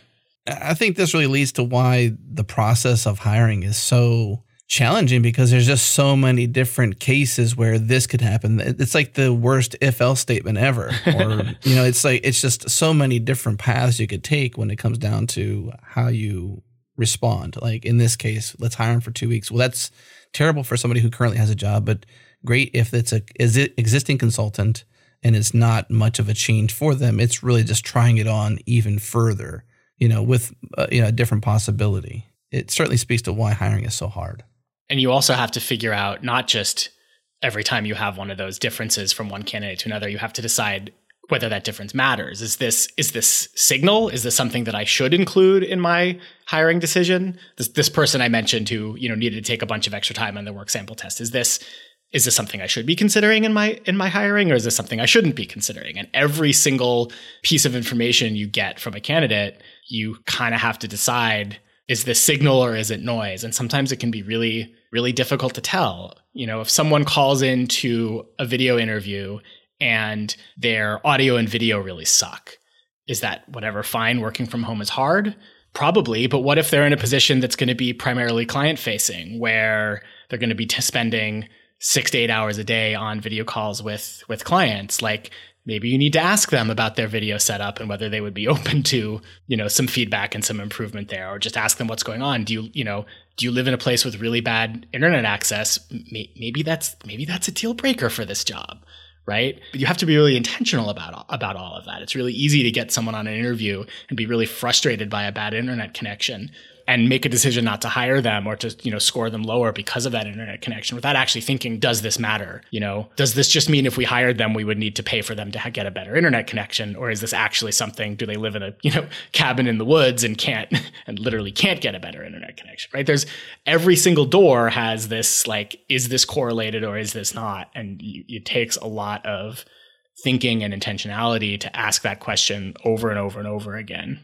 yeah. I think this really leads to why the process of hiring is so challenging because there's just so many different cases where this could happen. It's like the worst if else statement ever. Or, you know, it's like, it's just so many different paths you could take when it comes down to how you respond. Like in this case, let's hire him for two weeks. Well, that's terrible for somebody who currently has a job, but great if it's a is it existing consultant and it's not much of a change for them. It's really just trying it on even further, you know, with uh, you know a different possibility. It certainly speaks to why hiring is so hard. And you also have to figure out not just every time you have one of those differences from one candidate to another, you have to decide whether that difference matters. Is this is this signal? Is this something that I should include in my hiring decision? This this person I mentioned who, you know, needed to take a bunch of extra time on the work sample test. Is this is this something I should be considering in my in my hiring or is this something I shouldn't be considering? And every single piece of information you get from a candidate, you kind of have to decide is this signal or is it noise? And sometimes it can be really really difficult to tell. You know, if someone calls into a video interview and their audio and video really suck, is that whatever? Fine working from home is hard? Probably, but what if they're in a position that's going to be primarily client facing where they're going to be t- spending 6 to 8 hours a day on video calls with with clients? Like maybe you need to ask them about their video setup and whether they would be open to you know some feedback and some improvement there or just ask them what's going on. Do you you know do you live in a place with really bad internet access? Maybe that's maybe that's a deal breaker for this job right? But you have to be really intentional about about all of that. It's really easy to get someone on an interview and be really frustrated by a bad internet connection and make a decision not to hire them or to you know score them lower because of that internet connection without actually thinking does this matter? You know does this just mean if we hired them we would need to pay for them to get a better internet connection? Or is this actually something do they live in a you know cabin in the woods and can't and literally can't get a better internet connection right? There's every single door has this like is this correlated or is this not? And it takes a lot of thinking and intentionality to ask that question over and over and over again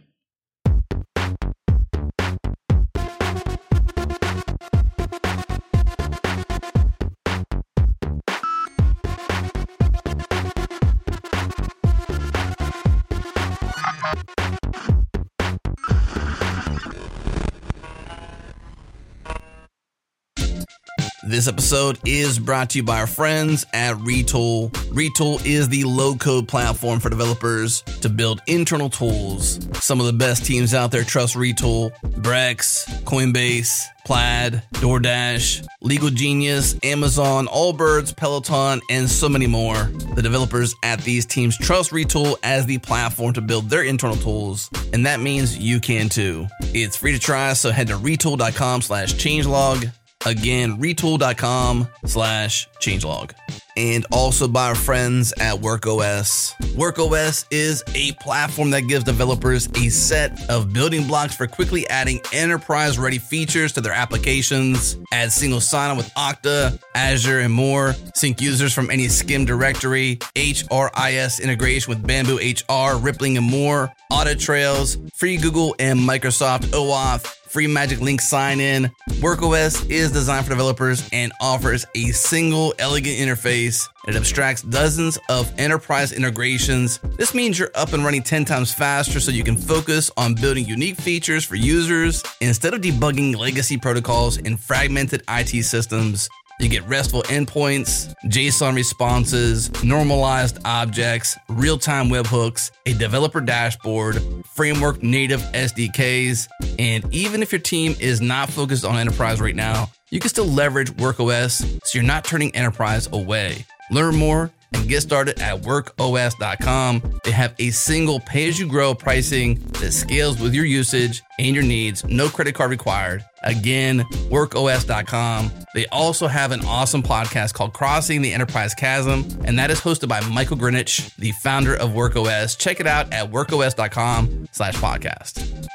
This episode is brought to you by our friends at Retool. Retool is the low code platform for developers to build internal tools. Some of the best teams out there trust Retool Brex, Coinbase, Plaid, DoorDash, Legal Genius, Amazon, Allbirds, Peloton, and so many more. The developers at these teams trust Retool as the platform to build their internal tools, and that means you can too. It's free to try, so head to retool.com slash changelog Again, retool.com slash changelog. And also by our friends at WorkOS. WorkOS is a platform that gives developers a set of building blocks for quickly adding enterprise ready features to their applications. Add single sign on with Okta, Azure, and more. Sync users from any SCIM directory, HRIS integration with Bamboo HR, Rippling, and more. Audit trails, free Google and Microsoft OAuth free Magic Link sign in. WorkOS is designed for developers and offers a single elegant interface. It abstracts dozens of enterprise integrations. This means you're up and running 10 times faster so you can focus on building unique features for users instead of debugging legacy protocols in fragmented IT systems. You get RESTful endpoints, JSON responses, normalized objects, real time webhooks, a developer dashboard, framework native SDKs, and even if your team is not focused on enterprise right now, you can still leverage WorkOS so you're not turning enterprise away. Learn more and get started at workos.com. They have a single pay as you grow pricing that scales with your usage and your needs, no credit card required. Again, workos.com. They also have an awesome podcast called Crossing the Enterprise Chasm, and that is hosted by Michael Grinich, the founder of WorkOS. Check it out at workos.com slash podcast.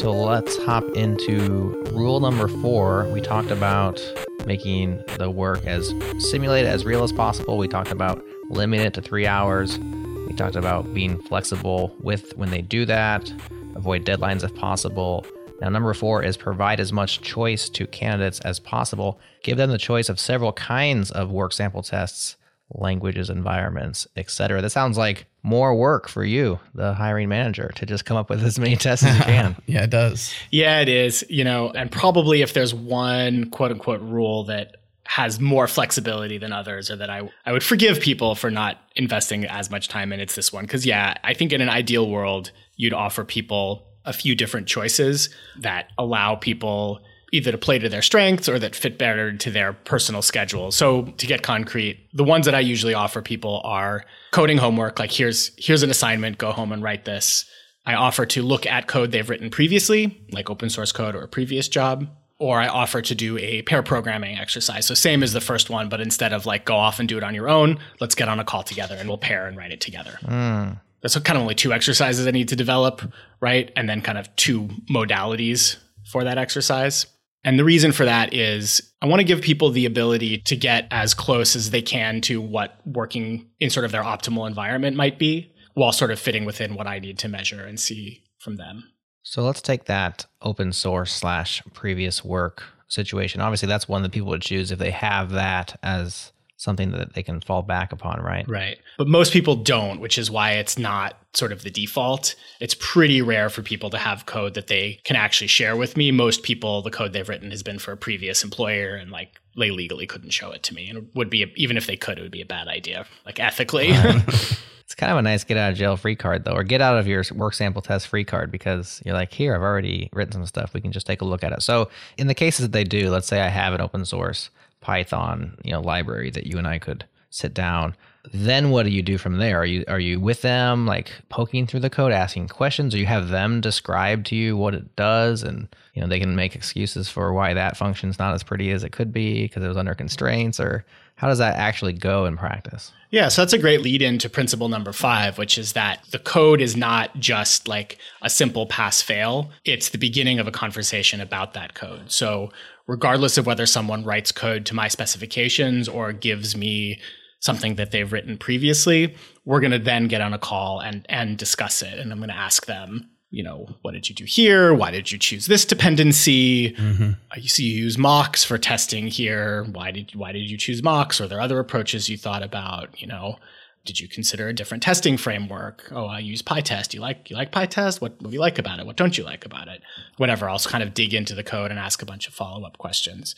So let's hop into rule number four. We talked about making the work as simulated as real as possible. We talked about limiting it to three hours. We talked about being flexible with when they do that, avoid deadlines if possible. Now, number four is provide as much choice to candidates as possible. Give them the choice of several kinds of work sample tests languages, environments, etc. That sounds like more work for you, the hiring manager, to just come up with as many tests as you can. yeah, it does. Yeah, it is. You know, and probably if there's one quote unquote rule that has more flexibility than others or that I, I would forgive people for not investing as much time in it's this one because yeah i think in an ideal world you'd offer people a few different choices that allow people either to play to their strengths or that fit better to their personal schedule. So to get concrete, the ones that I usually offer people are coding homework, like here's here's an assignment, go home and write this. I offer to look at code they've written previously, like open source code or a previous job, or I offer to do a pair programming exercise. So same as the first one, but instead of like go off and do it on your own, let's get on a call together and we'll pair and write it together. Mm. That's kind of only two exercises I need to develop, right? And then kind of two modalities for that exercise. And the reason for that is I want to give people the ability to get as close as they can to what working in sort of their optimal environment might be while sort of fitting within what I need to measure and see from them. So let's take that open source slash previous work situation. Obviously, that's one that people would choose if they have that as something that they can fall back upon, right? Right. But most people don't, which is why it's not sort of the default. It's pretty rare for people to have code that they can actually share with me. Most people, the code they've written has been for a previous employer and like they legally couldn't show it to me. And it would be, a, even if they could, it would be a bad idea, like ethically. it's kind of a nice get out of jail free card though, or get out of your work sample test free card because you're like, here, I've already written some stuff. We can just take a look at it. So in the cases that they do, let's say I have an open source Python, you know, library that you and I could sit down. Then what do you do from there? Are you are you with them like poking through the code, asking questions, or you have them describe to you what it does and you know they can make excuses for why that function's not as pretty as it could be because it was under constraints or how does that actually go in practice? Yeah, so that's a great lead into principle number five, which is that the code is not just like a simple pass fail. It's the beginning of a conversation about that code. So regardless of whether someone writes code to my specifications or gives me something that they've written previously, we're going to then get on a call and and discuss it. And I'm going to ask them, you know, what did you do here? Why did you choose this dependency? Mm-hmm. You see, you use mocks for testing here. Why did why did you choose mocks? Or are there other approaches you thought about? You know, did you consider a different testing framework? Oh, I use PyTest. You like you like PyTest? What, what do you like about it? What don't you like about it? Whatever. I'll kind of dig into the code and ask a bunch of follow up questions.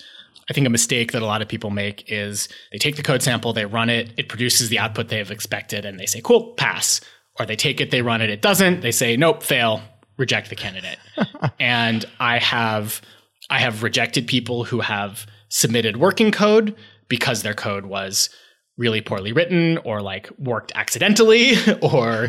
I think a mistake that a lot of people make is they take the code sample, they run it, it produces the output they have expected, and they say, "Cool, pass." Or they take it, they run it, it doesn't. They say, "Nope, fail." reject the candidate. and I have I have rejected people who have submitted working code because their code was really poorly written or like worked accidentally or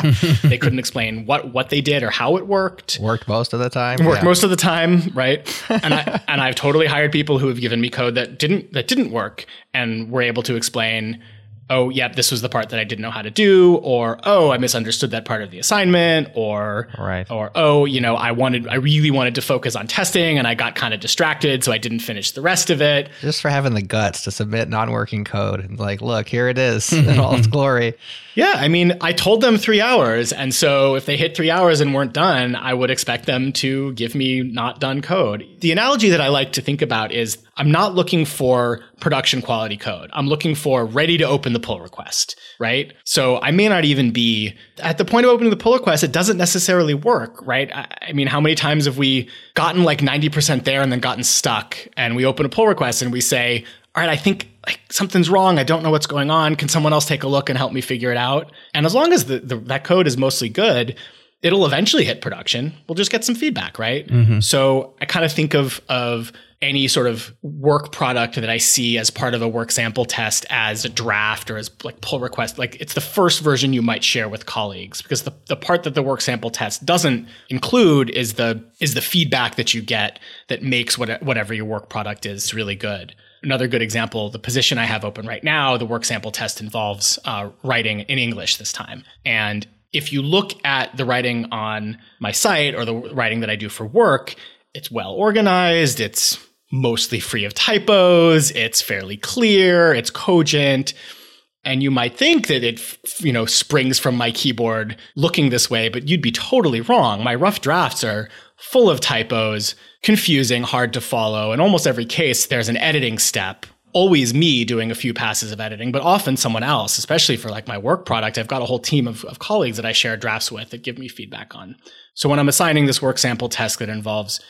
they couldn't explain what what they did or how it worked Worked most of the time. worked Yeah. most of the time right and i and i've totally hired people who have given me code that didn't that didn't work and were able to explain oh yep this was the part that i didn't know how to do or oh i misunderstood that part of the assignment or Right. or oh you know i wanted i really wanted to focus on testing and i got kind of distracted so i didn't finish the rest of it Just for having the guts to submit non-working code and like, look, here it is in all its glory. Yeah, I mean, I told them three hours. And so if they hit three hours and weren't done, I would expect them to give me not done code. The analogy that I like to think about is I'm not looking for production quality code. I'm looking for ready to open the pull request, right? So I may not even be at the point of opening the pull request. It doesn't necessarily work, right? I, mean, how many times have we gotten like 90% there and then gotten stuck and we open a pull request and we say, all right, I think like something's wrong. I don't know what's going on. Can someone else take a look and help me figure it out? And as long as the, the that code is mostly good, it'll eventually hit production. We'll just get some feedback, right? Mm-hmm. So I kind of think of of any sort of work product that I see as part of a work sample test as a draft or as like pull request, like it's the first version you might share with colleagues because the, the part that the work sample test doesn't include is the is the feedback that you get that makes what, whatever your work product is really good. Another good example, the position I have open right now, the work sample test involves uh, writing in English this time. And if you look at the writing on my site or the writing that I do for work, it's well organized, it's mostly free of typos, it's fairly clear, it's cogent. And you might think that it, you know, springs from my keyboard looking this way, but you'd be totally wrong. My rough drafts are full of typos, confusing, hard to follow. In almost every case, there's an editing step. Always me doing a few passes of editing, but often someone else, especially for like my work product. I've got a whole team of, of colleagues that I share drafts with that give me feedback on. So when I'm assigning this work sample test that involves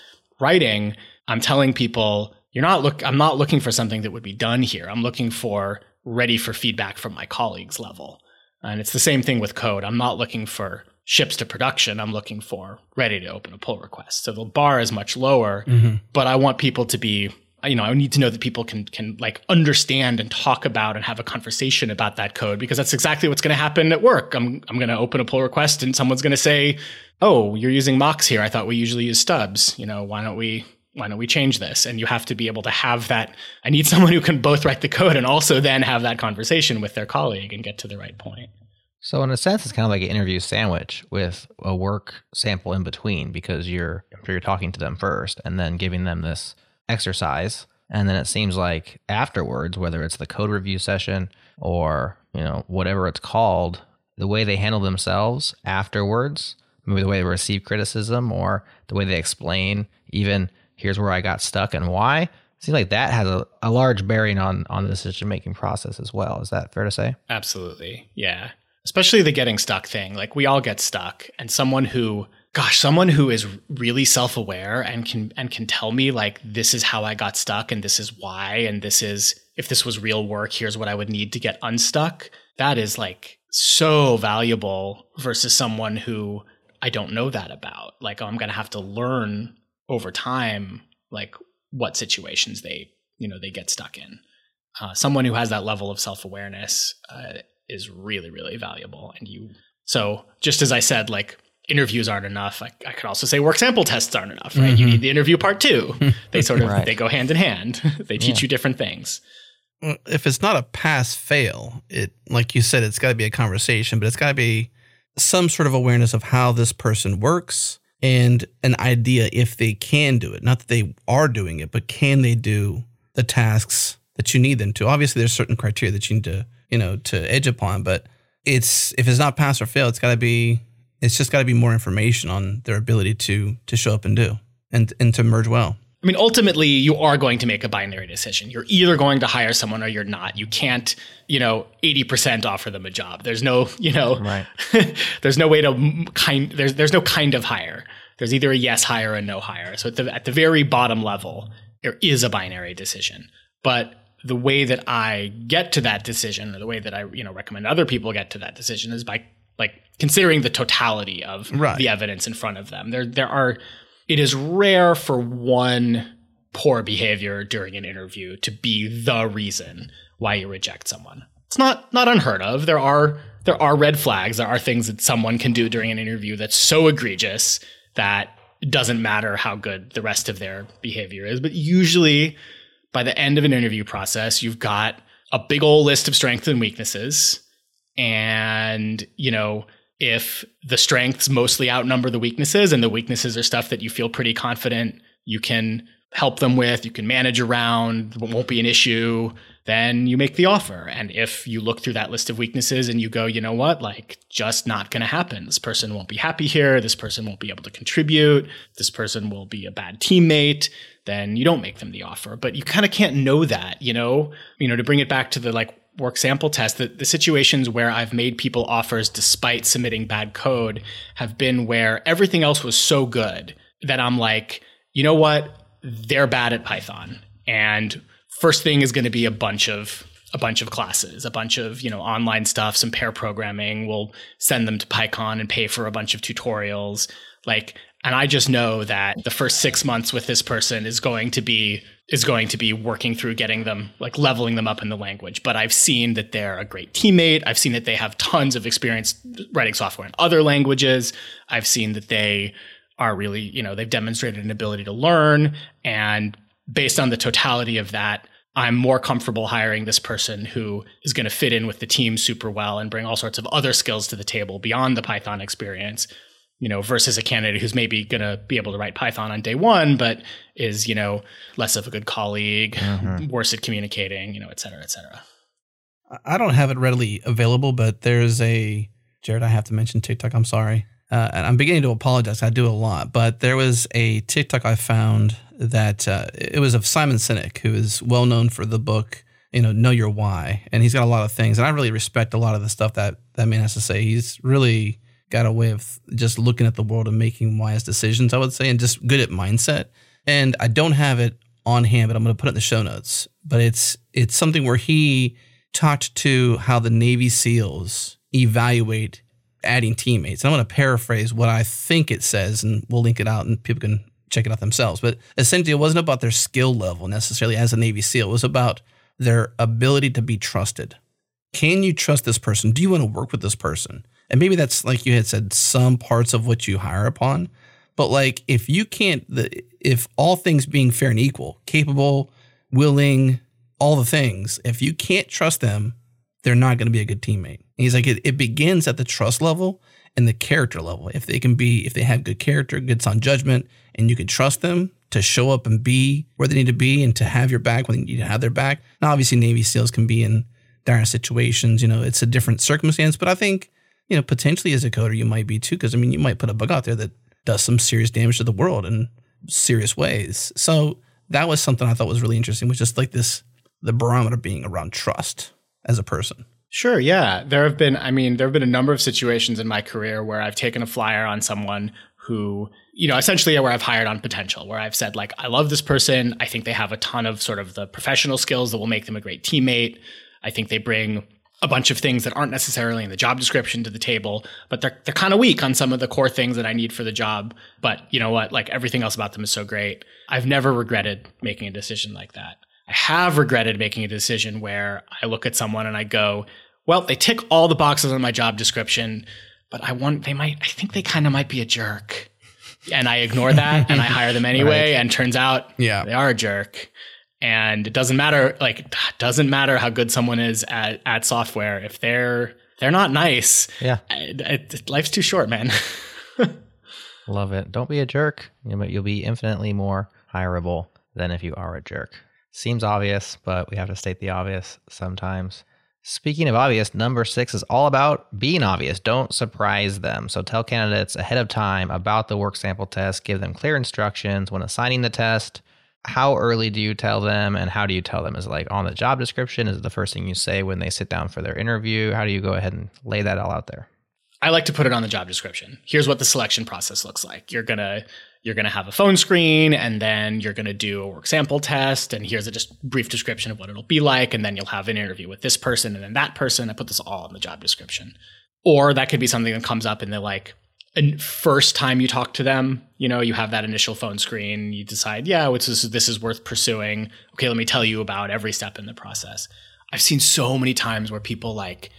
writing, I'm telling people, you're not look, I'm not looking for something that would be done here. I'm looking for ready for feedback from my colleagues level. And it's the same thing with code. I'm not looking for ships to production. I'm looking for ready to open a pull request. So the bar is much lower, mm-hmm. but I want people to be, you know, I need to know that people can, can like understand and talk about and have a conversation about that code because that's exactly what's going to happen at work. I'm, I'm going to open a pull request and someone's going to say, Oh, you're using mocks here. I thought we usually use stubs. You know, why don't we why don't we change this? And you have to be able to have that. I need someone who can both write the code and also then have that conversation with their colleague and get to the right point. So in a sense, it's kind of like an interview sandwich with a work sample in between because you're you're talking to them first and then giving them this exercise, and then it seems like afterwards, whether it's the code review session or you know whatever it's called, the way they handle themselves afterwards, maybe the way they receive criticism or the way they explain, even here's where I got stuck and why. Seems like that has a, a large bearing on on the decision making process as well. Is that fair to say? Absolutely. Yeah. Especially the getting stuck thing. Like we all get stuck and someone who gosh, someone who is really self-aware and can and can tell me like this is how I got stuck and this is why and this is if this was real work, here's what I would need to get unstuck. That is like so valuable versus someone who I don't know that about. Like I'm going to have to learn over time like what situations they, you know, they get stuck in. Uh, someone who has that level of self-awareness uh, is really really valuable and you so just as i said like interviews aren't enough i, I could also say work sample tests aren't enough right you mm-hmm. need the interview part two they sort of Right. they go hand in hand they teach you different things if it's not a pass fail, it like you said, it's got to be a conversation, but it's got to be some sort of awareness of how this person works and an idea if they can do it. Not that they are doing it, but can they do the tasks that you need them to? Obviously, there's certain criteria that you need to, you know, to edge upon, but it's if it's not pass or fail, it's got to be. It's just got to be more information on their ability to to show up and do and and to merge well. I mean, ultimately, you are going to make a binary decision. You're either going to hire someone or you're not. You can't, you know, 80% offer them a job. There's no, you know, Right. there's no way to kind, there's, there's no kind of hire. There's either a yes hire or a no hire. So at the, at the very bottom level, there is a binary decision. But the way that I get to that decision or the way that I, you know, recommend other people get to that decision is by, like considering the totality of Right. the evidence in front of them. There there are it is rare for one poor behavior during an interview to be the reason why you reject someone. It's not not unheard of. There are there are red flags. There are things that someone can do during an interview that's so egregious that it doesn't matter how good the rest of their behavior is. But usually by the end of an interview process, you've got a big old list of strengths and weaknesses. And, you know, if the strengths mostly outnumber the weaknesses and the weaknesses are stuff that you feel pretty confident you can help them with, you can manage around, won't be an issue, then you make the offer. And if you look through that list of weaknesses and you go, you know what, like just not going to happen. This person won't be happy here. This person won't be able to contribute. This person will be a bad teammate. Then you don't make them the offer. But you kind of can't know that, you know, you know, to bring it back to the like work sample test, the, the situations where I've made people offers despite submitting bad code have been where everything else was so good that I'm like, you know what? They're bad at Python. And first thing is going to be a bunch of a bunch of classes, a bunch of, you know, online stuff, some pair programming. We'll send them to PyCon and pay for a bunch of tutorials. Like, and I just know that the first six months with this person is going to be is going to be working through getting them like leveling them up in the language. But I've seen that they're a great teammate. I've seen that they have tons of experience writing software in other languages. I've seen that they are really, you know, they've demonstrated an ability to learn. And based on the totality of that, I'm more comfortable hiring this person who is going to fit in with the team super well and bring all sorts of other skills to the table beyond the Python experience, you know, versus a candidate who's maybe going to be able to write Python on day one, but is, you know, less of a good colleague, worse at communicating, you know, et cetera, et cetera. I don't have it readily available, but there's a Jared. I have to mention TikTok. I'm sorry, uh, and I'm beginning to apologize. I do a lot, but there was a TikTok I found that uh, it was of Simon Sinek, who is well known for the book, you know, Know Your Why, and he's got a lot of things, and I really respect a lot of the stuff that that man has to say. He's really got a way of just looking at the world and making wise decisions. I would say, and just good at mindset. And I don't have it on hand, but I'm going to put it in the show notes. But it's it's something where he talked to how the Navy SEALs evaluate adding teammates. And I'm going to paraphrase what I think it says, and we'll link it out, and people can check it out themselves. But essentially, it wasn't about their skill level necessarily as a Navy SEAL. It was about their ability to be trusted. Can you trust this person? Do you want to work with this person? And maybe that's like you had said, some parts of what you hire upon. But like, if you can't, the, if all things being fair and equal, capable, willing, all the things, if you can't trust them, they're not going to be a good teammate. And he's like, it, it begins at the trust level and the character level. If they can be, if they have good character, good sound judgment, and you can trust them to show up and be where they need to be and to have your back when you need to have their back. Now, obviously, Navy SEALs can be in dire situations. You know, it's a different circumstance, but I think, you know, potentially as a coder, you might be too, because I mean, you might put a bug out there that does some serious damage to the world in serious ways. So that was something I thought was really interesting, was just like this the barometer being around trust as a person. Sure, yeah. There have been, I mean, there have been a number of situations in my career where I've taken a flyer on someone who, you know, essentially where I've hired on potential, where I've said, like, I love this person. I think they have a ton of sort of the professional skills that will make them a great teammate. I think they bring a bunch of things that aren't necessarily in the job description to the table, but they're they're kind of weak on some of the core things that I need for the job. But you know what? Like everything else about them is so great. I've never regretted making a decision like that. I have regretted making a decision where I look at someone and I go, well, they tick all the boxes on my job description, but I want they might I think they kind of might be a jerk. And I ignore that and I hire them anyway and turns out Yeah. they are a jerk. And it doesn't matter like it doesn't matter how good someone is at at software if they're they're not nice. Yeah. life's too short, man. Love it. Don't be a jerk. You You'll be infinitely more hireable than if you are a jerk. Seems obvious, but we have to state the obvious sometimes. Speaking of obvious, number six is all about being obvious. Don't surprise them. So tell candidates ahead of time about the work sample test. Give them clear instructions when assigning the test. How early do you tell them and how do you tell them? Is it like on the job description? Is it the first thing you say when they sit down for their interview? How do you go ahead and lay that all out there? I like to put it on the job description. Here's what the selection process looks like. You're gonna you're gonna have a phone screen, and then you're gonna do a work sample test, and here's a just brief description of what it'll be like, and then you'll have an interview with this person and then that person. I put this all in the job description. or that could be something that comes up in the like first time you talk to them. You know, you have that initial phone screen. You decide, yeah, this is this is worth pursuing. Okay, let me tell you about every step in the process. I've seen so many times where people like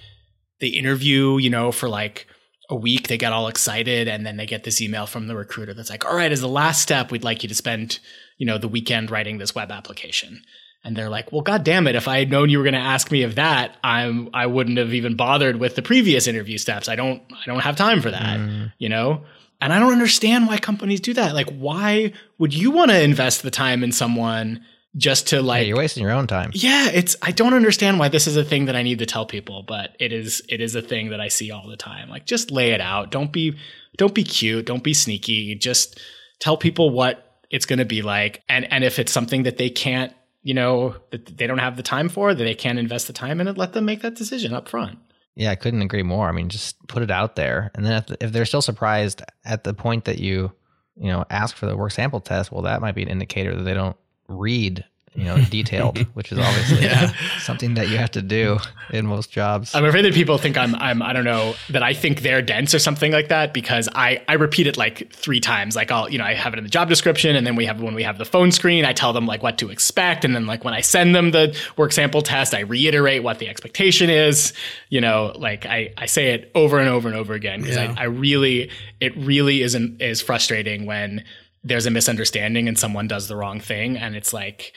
they interview, you know, for like a week, they get all excited, and then they get this email from the recruiter that's like, "All right, as the last step, we'd like you to spend, you know, the weekend writing this web application." And they're like, "Well, god damn it! If I had known you were going to ask me of that, I'm I wouldn't have even bothered with the previous interview steps. I don't I don't have time for that, mm. you know." And I don't understand why companies do that. Like, why would you want to invest the time in someone just to like yeah, you're wasting your own time. Yeah, it's I don't understand why this is a thing that I need to tell people, but it is it is a thing that I see all the time. Like just lay it out. Don't be don't be cute, don't be sneaky. Just tell people what it's going to be like and and if it's something that they can't, you know, that they don't have the time for, that they can't invest the time in it, let them make that decision up front. Yeah, I couldn't agree more. I mean, just put it out there. And then if, if they're still surprised at the point that you, you know, ask for the work sample test, well, that might be an indicator that they don't read you know detailed which is obviously yeah. something that you have to do in most jobs i'm afraid that people think i'm i'm i don't know that i think they're dense or something like that because i i repeat it like three times like i'll you know i have it in the job description and then we have when we have the phone screen i tell them like what to expect and then like when i send them the work sample test i reiterate what the expectation is you know like i i say it over and over and over again because yeah. I, I really it really isn't is frustrating when there's a misunderstanding and someone does the wrong thing and it's like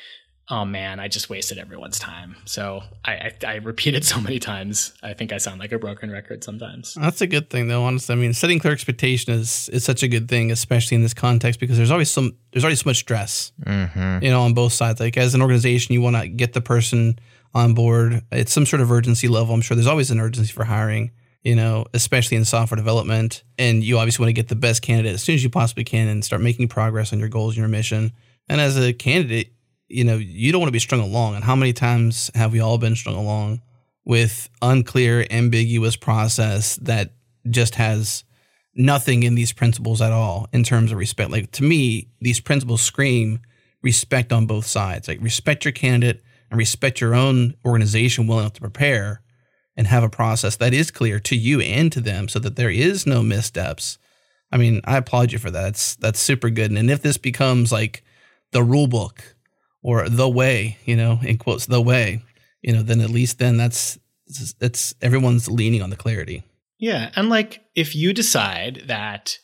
oh man i just wasted everyone's time. So I, I, I repeat it so many times. I think i sound like a broken record sometimes. That's a good thing though honestly. I mean setting clear expectation is is such a good thing especially in this context because there's always some there's already so much stress mm-hmm. you know on both sides. Like as an organization you want to get the person on board. It's some sort of urgency level. I'm sure there's always an urgency for hiring you know, especially in software development. And you obviously want to get the best candidate as soon as you possibly can and start making progress on your goals and your mission. And as a candidate, you know, you don't want to be strung along. And how many times have we all been strung along with unclear, ambiguous process that just has nothing in these principles at all in terms of respect? Like to me, these principles scream respect on both sides. Like respect your candidate and respect your own organization well enough to prepare and have a process that is clear to you and to them so that there is no missteps. I mean, I applaud you for that. That's that's super good. And if this becomes like the rule book or the way, you know, in quotes, the way, you know, then at least then that's it's everyone's leaning on the clarity. Yeah, and like if you decide that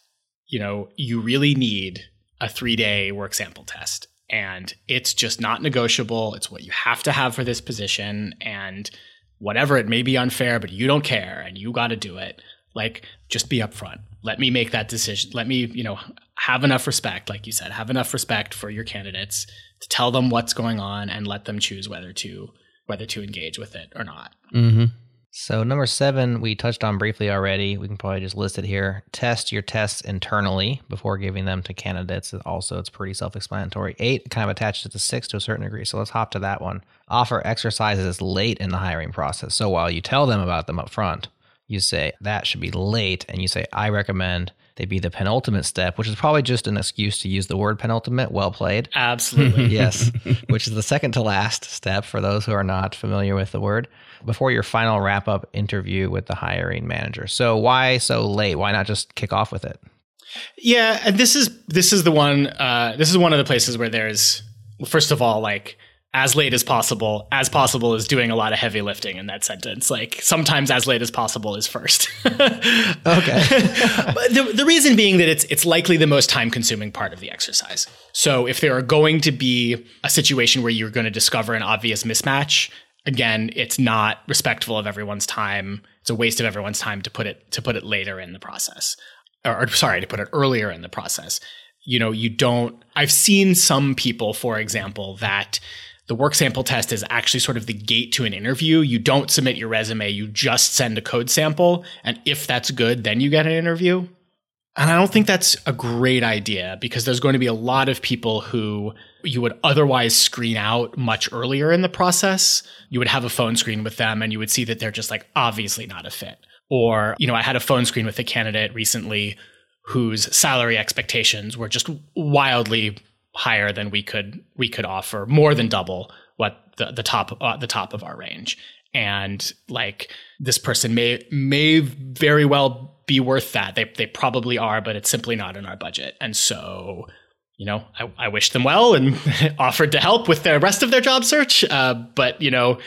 you know you really need a 3-day work sample test and it's just not negotiable, it's what you have to have for this position and whatever it may be unfair, but you don't care and you got to do it. Like, just be upfront. Let me make that decision. Let me, you know, have enough respect, like you said, have enough respect for your candidates to tell them what's going on and let them choose whether to whether to engage with it or not. Mm-hmm. So number seven, we touched on briefly already. We can probably just list it here. Test your tests internally before giving them to candidates. Also, it's pretty self-explanatory. Eight kind of attached to the six to a certain degree. So let's hop to that one. Offer exercises late in the hiring process. So while you tell them about them up front, you say that should be late, and you say I recommend they be the penultimate step, which is probably just an excuse to use the word penultimate. Well played. Absolutely. yes. which is the second to last step for those who are not familiar with the word before your final wrap up interview with the hiring manager. So why so late? Why not just kick off with it? Yeah, and this is this is the one uh, this is one of the places where there's first of all like as late as possible. As possible is doing a lot of heavy lifting in that sentence. Like sometimes as late as possible is first. okay. but the, the reason being that it's it's likely the most time consuming part of the exercise. So if there are going to be a situation where you're going to discover an obvious mismatch, again, it's not respectful of everyone's time. It's a waste of everyone's time to put it to put it later in the process. Or, or sorry, to put it earlier in the process. You know, you don't I've seen some people, for example, that the work sample test is actually sort of the gate to an interview. You don't submit your resume, you just send a code sample. And if that's good, then you get an interview. And I don't think that's a great idea because there's going to be a lot of people who you would otherwise screen out much earlier in the process. You would have a phone screen with them and you would see that they're just like obviously not a fit. Or, you know, I had a phone screen with a candidate recently whose salary expectations were just wildly higher than we could we could offer, more than double what the, the top uh, the top of our range. and like this person may may very well be worth that. They they probably are, but it's simply not in our budget. And so, you know, I, I wish them well and offered to help with the rest of their job search. Uh, but you know,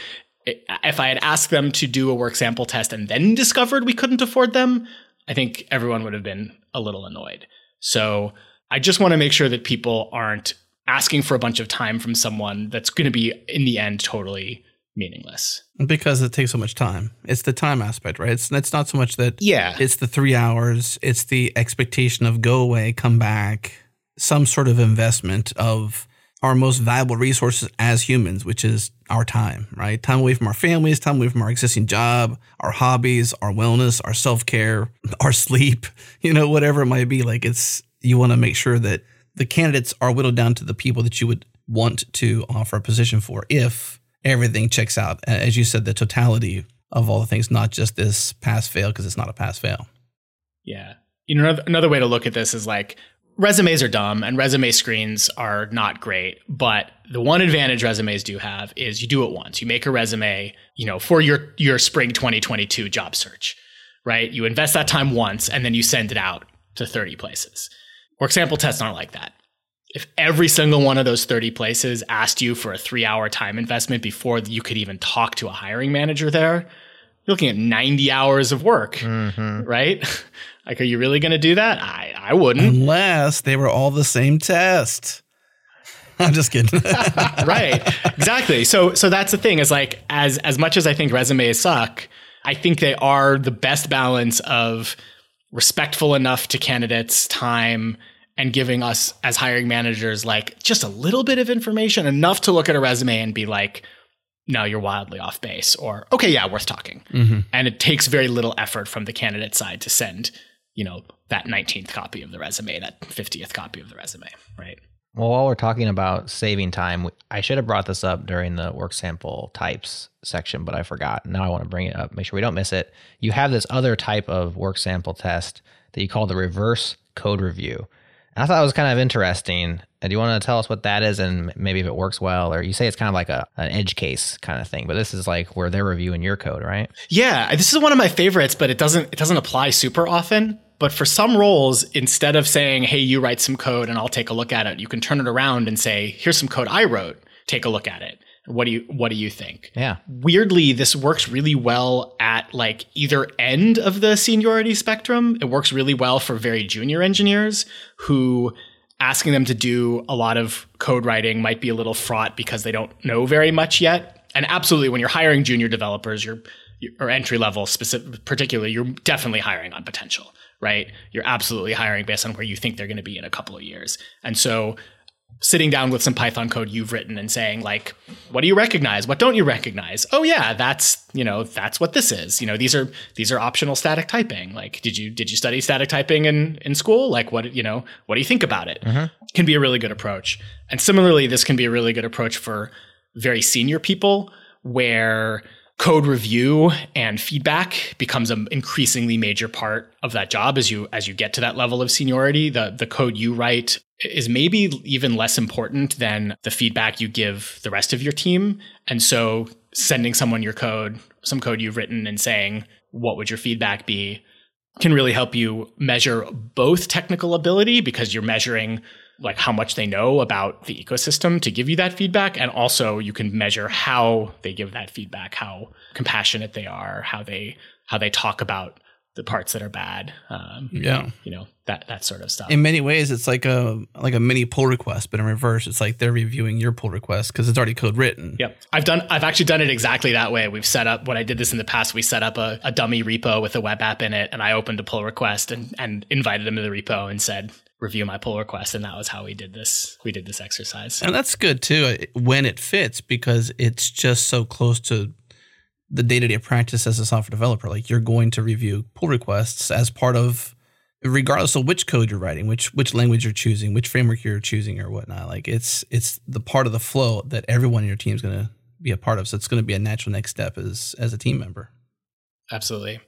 if I had asked them to do a work sample test and then discovered we couldn't afford them, I think everyone would have been a little annoyed. So I just want to make sure that people aren't asking for a bunch of time from someone that's going to be in the end totally meaningless. Because it takes so much time. It's the time aspect right? It's, it's not so much that yeah. it's the three hours it's the expectation of go away come back some sort of investment of our most valuable resources as humans which is our time right? Time away from our families time away from our existing job our hobbies our wellness our self-care our sleep you know whatever it might be. Like it's you want to make sure that the candidates are whittled down to the people that you would want to offer a position for if everything checks out. As you said, the totality of all the things, not just this pass fail, because it's not a pass fail. Yeah. You know, another way to look at this is like resumes are dumb and resume screens are not great. But the one advantage resumes do have is you do it once. You make a resume, you know, for your, your spring 2022 job search, right? You invest that time once and then you send it out to 30 places. Work sample tests aren't like that. If every single one of those 30 places asked you for a three hour time investment before you could even talk to a hiring manager there, you're looking at 90 hours of work, mm-hmm. right? like, are you really going to do that? I, I wouldn't. Unless they were all the same test. I'm just kidding. right. Exactly. So so that's the thing is like as as much as I think resumes suck, I think they are the best balance of respectful enough to candidates' time and giving us as hiring managers like just a little bit of information enough to look at a resume and be like no you're wildly off base or okay yeah worth talking mm-hmm. and it takes very little effort from the candidate side to send you know that 19th copy of the resume that 50th copy of the resume right well, while we're talking about saving time, I should have brought this up during the work sample types section, but I forgot. Now I want to bring it up, make sure we don't miss it. You have this other type of work sample test that you call the reverse code review. And I thought it was kind of interesting. And do you want to tell us what that is and maybe if it works well? Or you say it's kind of like a, an edge case kind of thing, but this is like where they're reviewing your code, right? Yeah, this is one of my favorites, but it doesn't it doesn't apply super often. But for some roles, instead of saying, hey, you write some code and I'll take a look at it, you can turn it around and say, here's some code I wrote, take a look at it. What do you what do you think? Yeah. Weirdly, this works really well at like either end of the seniority spectrum. It works really well for very junior engineers who asking them to do a lot of code writing might be a little fraught because they don't know very much yet. And absolutely when you're hiring junior developers, you're or entry level specific particularly, you're definitely hiring on potential right? You're absolutely hiring based on where you think they're going to be in a couple of years. And so sitting down with some Python code you've written and saying like, what do you recognize? What don't you recognize? Oh yeah, that's, you know, that's what this is. You know, these are these are optional static typing. Like, did you did you study static typing in in school? Like what, you know, what do you think about it? Mm-hmm. Can be a really good approach. And similarly, this can be a really good approach for very senior people where code review and feedback becomes an increasingly major part of that job as you as you get to that level of seniority. The the code you write is maybe even less important than the feedback you give the rest of your team. And so sending someone your code some code you've written and saying what would your feedback be? can really help you measure both technical ability because you're measuring like how much they know about the ecosystem to give you that feedback and also you can measure how they give that feedback how compassionate they are how they how they talk about the parts that are bad um, yeah. you know that that sort of stuff. In many ways it's like a like a mini pull request but in reverse it's like they're reviewing your pull request because it's already code written. Yep. I've done i've actually done it exactly that way. We've set up when i did this in the past we set up a, a dummy repo with a web app in it and i opened a pull request and and invited them to the repo and said review my pull request and that was how we did this we did this exercise. And that's good too uh, when it fits because it's just so close to the day-to-day practice as a software developer. Like you're going to review pull requests as part of regardless of which code you're writing which which language you're choosing which framework you're choosing or whatnot. Like it's it's the part of the flow that everyone in your team is going to be a part of. So it's going to be a natural next step as as a team member. Absolutely.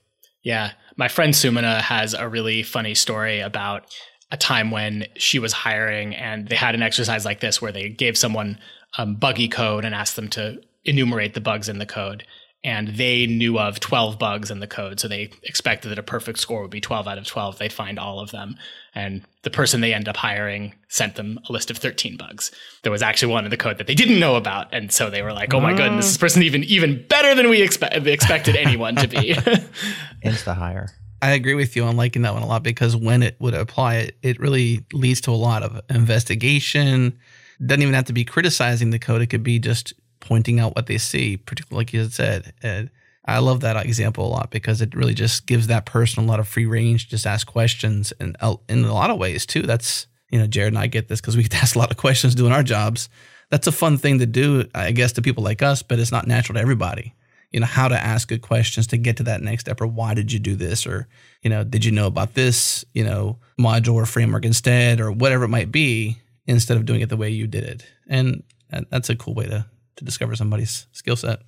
Yeah. My friend sumana has a really funny story about a time when she was hiring and they had an exercise like this where they gave someone um, buggy code and asked them to enumerate the bugs in the code. and they knew of 12 bugs in the code. So they expected that a perfect score would be 12 out of 12. They'd find all of them. And the person they end up hiring sent them a list of 13 bugs. There was actually one in the code that they didn't know about. And so they were like, oh my goodness, this person even even better than we expect, expected anyone to be. Insta hire. I agree with you on liking that one a lot because when it would apply, it, it really leads to a lot of investigation. Doesn't even have to be criticizing the code. It could be just pointing out what they see, particularly like you said. I love that example a lot because it really just gives that person a lot of free range, just ask questions. And uh, in a lot of ways, too, that's, you know, Jared and I get this because we get a lot of questions doing our jobs. That's a fun thing to do, I guess, to people like us, but it's not natural to everybody you know how to ask good questions to get to that next step or why did you do this or you know did you know about this you know module or framework instead or whatever it might be instead of doing it the way you did it. And that's a cool way to to discover somebody's skill set.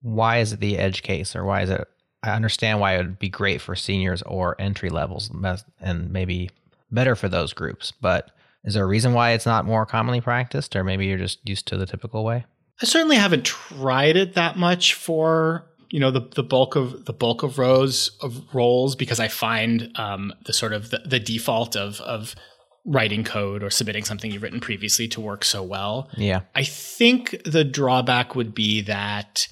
Why is it the edge case or why is it i understand why it would be great for seniors or entry levels and maybe better for those groups but is there a reason why it's not more commonly practiced or maybe you're just used to the typical way I certainly haven't tried it that much for you know the the bulk of the bulk of rows of roles because I find um, the sort of the, the default of of writing code or submitting something you've written previously to work so well. Yeah, I think the drawback would be that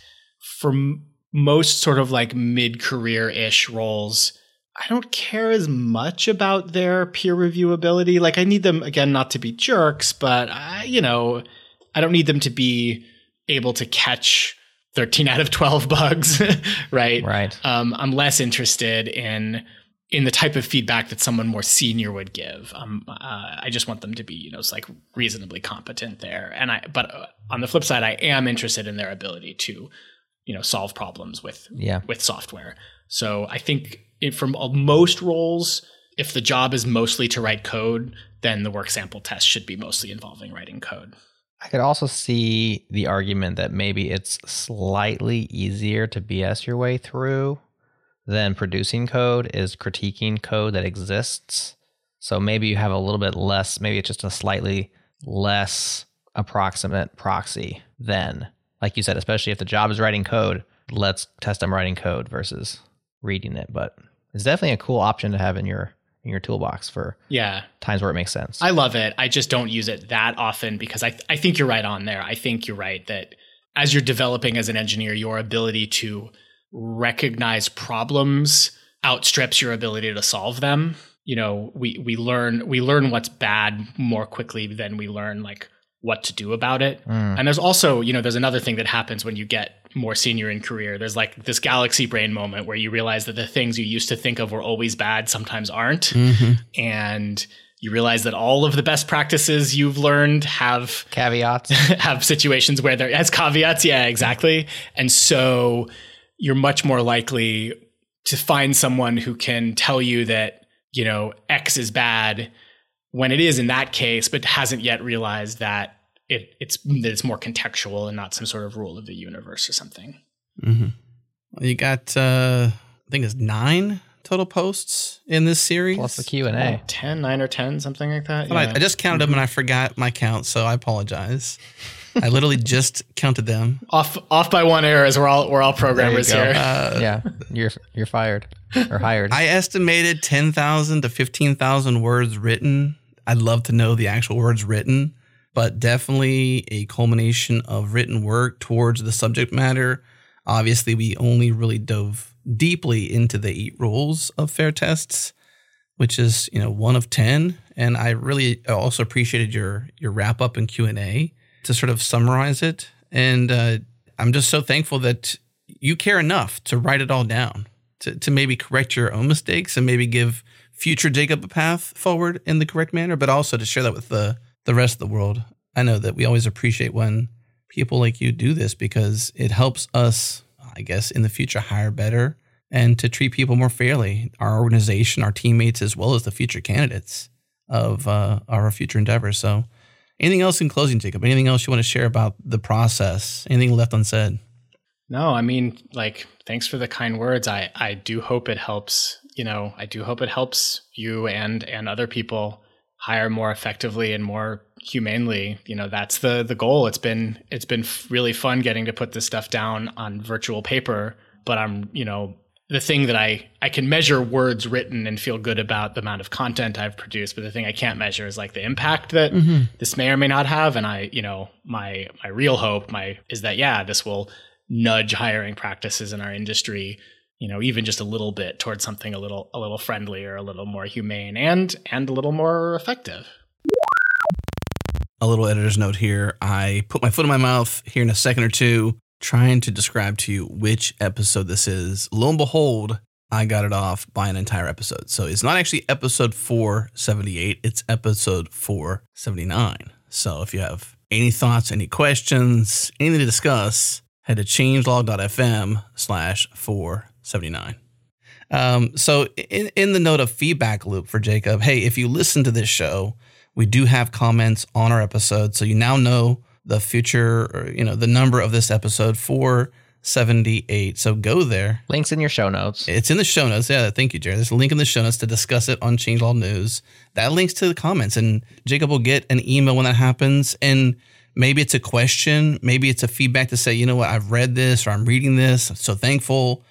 for m- most sort of like mid career ish roles. I don't care as much about their peer review ability. Like I need them again not to be jerks, but I, you know, I don't need them to be able to catch 13 out of 12 bugs, right? Right. Um, I'm less interested in in the type of feedback that someone more senior would give. Um, uh, I just want them to be, you know, like reasonably competent there. And I, but uh, on the flip side, I am interested in their ability to, you know, solve problems with yeah. with software. So I think it, from most roles, if the job is mostly to write code, then the work sample test should be mostly involving writing code. I could also see the argument that maybe it's slightly easier to BS your way through than producing code is critiquing code that exists. So maybe you have a little bit less, maybe it's just a slightly less approximate proxy then. Like you said, especially if the job is writing code, let's test them writing code versus reading it. But it's definitely a cool option to have in your in your toolbox for yeah times where it makes sense. I love it. I just don't use it that often because I th- I think you're right on there. I think you're right that as you're developing as an engineer, your ability to recognize problems outstrips your ability to solve them. You know, we we learn we learn what's bad more quickly than we learn like what to do about it. Mm. And there's also, you know, there's another thing that happens when you get more senior in career. There's like this galaxy brain moment where you realize that the things you used to think of were always bad sometimes aren't. Mm-hmm. And you realize that all of the best practices you've learned have caveats, have situations where there has caveats. Yeah, exactly. And so you're much more likely to find someone who can tell you that, you know, X is bad when it is in that case, but hasn't yet realized that it, it's that it's more contextual and not some sort of rule of the universe or something. Mm-hmm. Well, you got, uh, I think it's nine total posts in this series plus the Q and A. Oh, 10, 9 or ten, something like that. Yeah. I, I, just counted mm-hmm. them and I forgot my count, so I apologize. I literally just counted them. Off off by one error as we're all we're all programmers here. Uh, yeah, you're you're fired or hired. I estimated ten thousand to fifteen thousand words written. I'd love to know the actual words written but definitely a culmination of written work towards the subject matter. Obviously, we only really dove deeply into the eight rules of fair tests, which is you know one of ten. And I really also appreciated your your wrap up and Q and A to sort of summarize it. And uh, I'm just so thankful that you care enough to write it all down, to to maybe correct your own mistakes and maybe give future Jacob a path forward in the correct manner, but also to share that with the the rest of the world. I know that we always appreciate when people like you do this because it helps us, I guess, in the future hire better and to treat people more fairly, our organization, our teammates, as well as the future candidates of uh, our future endeavors. So, anything else in closing, Jacob? Anything else you want to share about the process? Anything left unsaid? No, I mean, like, thanks for the kind words. I, I do hope it helps. You know, I do hope it helps you and and other people hire more effectively and more humanely. You know, that's the the goal. It's been it's been really fun getting to put this stuff down on virtual paper, but I'm, you know, the thing that I I can measure words written and feel good about the amount of content I've produced, but the thing I can't measure is like the impact that mm-hmm. this may or may not have. And I, you know, my my real hope, my is that yeah, this will nudge hiring practices in our industry, you know, even just a little bit towards something a little a little friendlier, a little more humane, and and a little more effective. A little editor's note here. I put my foot in my mouth here in a second or two trying to describe to you which episode this is. Lo and behold, I got it off by an entire episode. So it's not actually episode 478, it's episode 479. So if you have any thoughts, any questions, anything to discuss, head to changelog.fm slash 479. Um, so in, in the note of feedback loop for Jacob, hey, if you listen to this show, we do have comments on our episode. So you now know the future, or, you know, the number of this episode, 478. So go there. Links in your show notes. It's in the show notes. Yeah, thank you, Jared. There's a link in the show notes to discuss it on Changelog News. That links to the comments, and Jacob will get an email when that happens. And maybe it's a question, maybe it's a feedback to say, you know what, I've read this or I'm reading this. I'm so thankful.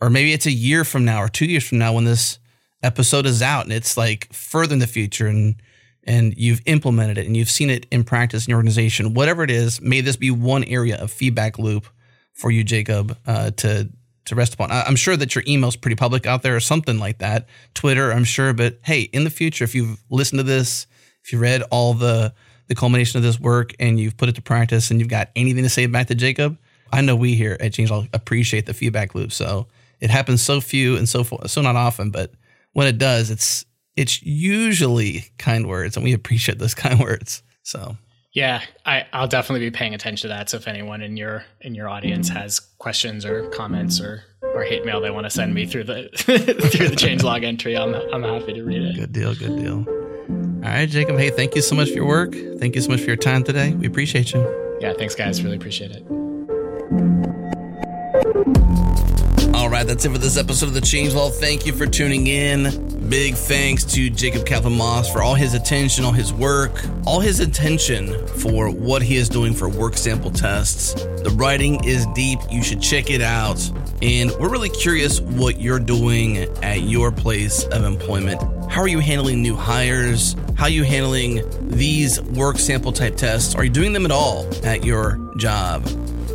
Or maybe it's a year from now or two years from now when this episode is out and it's like further in the future and and you've implemented it and you've seen it in practice in your organization, whatever it is, may this be one area of feedback loop for you, Jacob, uh, to to rest upon. I'm sure that your email's pretty public out there or something like that. Twitter, I'm sure. But hey, in the future, if you've listened to this, if you read all the the culmination of this work and you've put it to practice and you've got anything to say back to Jacob, I know we here at Change appreciate the feedback loop. So it happens so few and so so not often, but when it does, it's it's usually kind words, and we appreciate those kind words. So yeah, I, I'll definitely be paying attention to that. So if anyone in your in your audience has questions or comments or or hate mail they want to send me through the through the changelog entry, I'm I'm happy to read it. Good deal, good deal. All right, Jacob. Hey, thank you so much for your work. Thank you so much for your time today. We appreciate you. Yeah, thanks, guys. Really appreciate it. Right, that's it for this episode of the Changelog. Thank you for tuning in. Big thanks to Jacob Kaplan Moss for all his attention, all his work, all his attention for what he is doing for work sample tests. The writing is deep. You should check it out. And we're really curious what you're doing at your place of employment. How are you handling new hires? How are you handling these work sample type tests? Are you doing them at all at your job?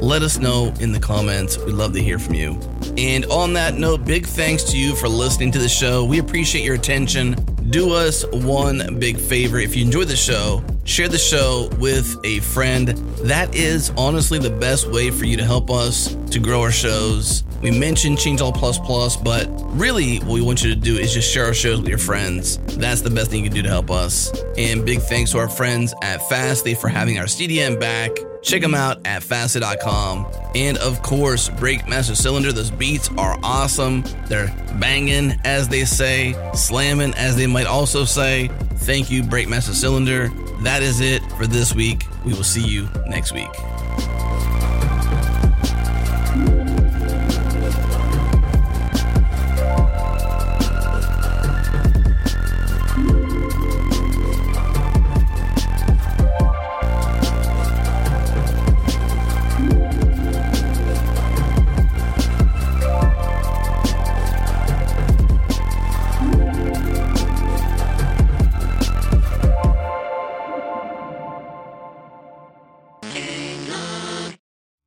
Let us know in the comments. We'd love to hear from you. And on that note, big thanks to you for listening to the show. We appreciate your attention. Do us one big favor. If you enjoy the show, share the show with a friend. That is honestly the best way for you to help us to grow our shows. We mentioned Changelog Plus Plus, but really what we want you to do is just share our shows with your friends. That's the best thing you can do to help us. And big thanks to our friends at Fastly for having our CDN back. Check them out at fastly.com. And of course, Breakmaster Cylinder. Those beats are awesome. They're banging, as they say, slamming, as they might also say. Thank you, Breakmaster Cylinder. That is it for this week. We will see you next week.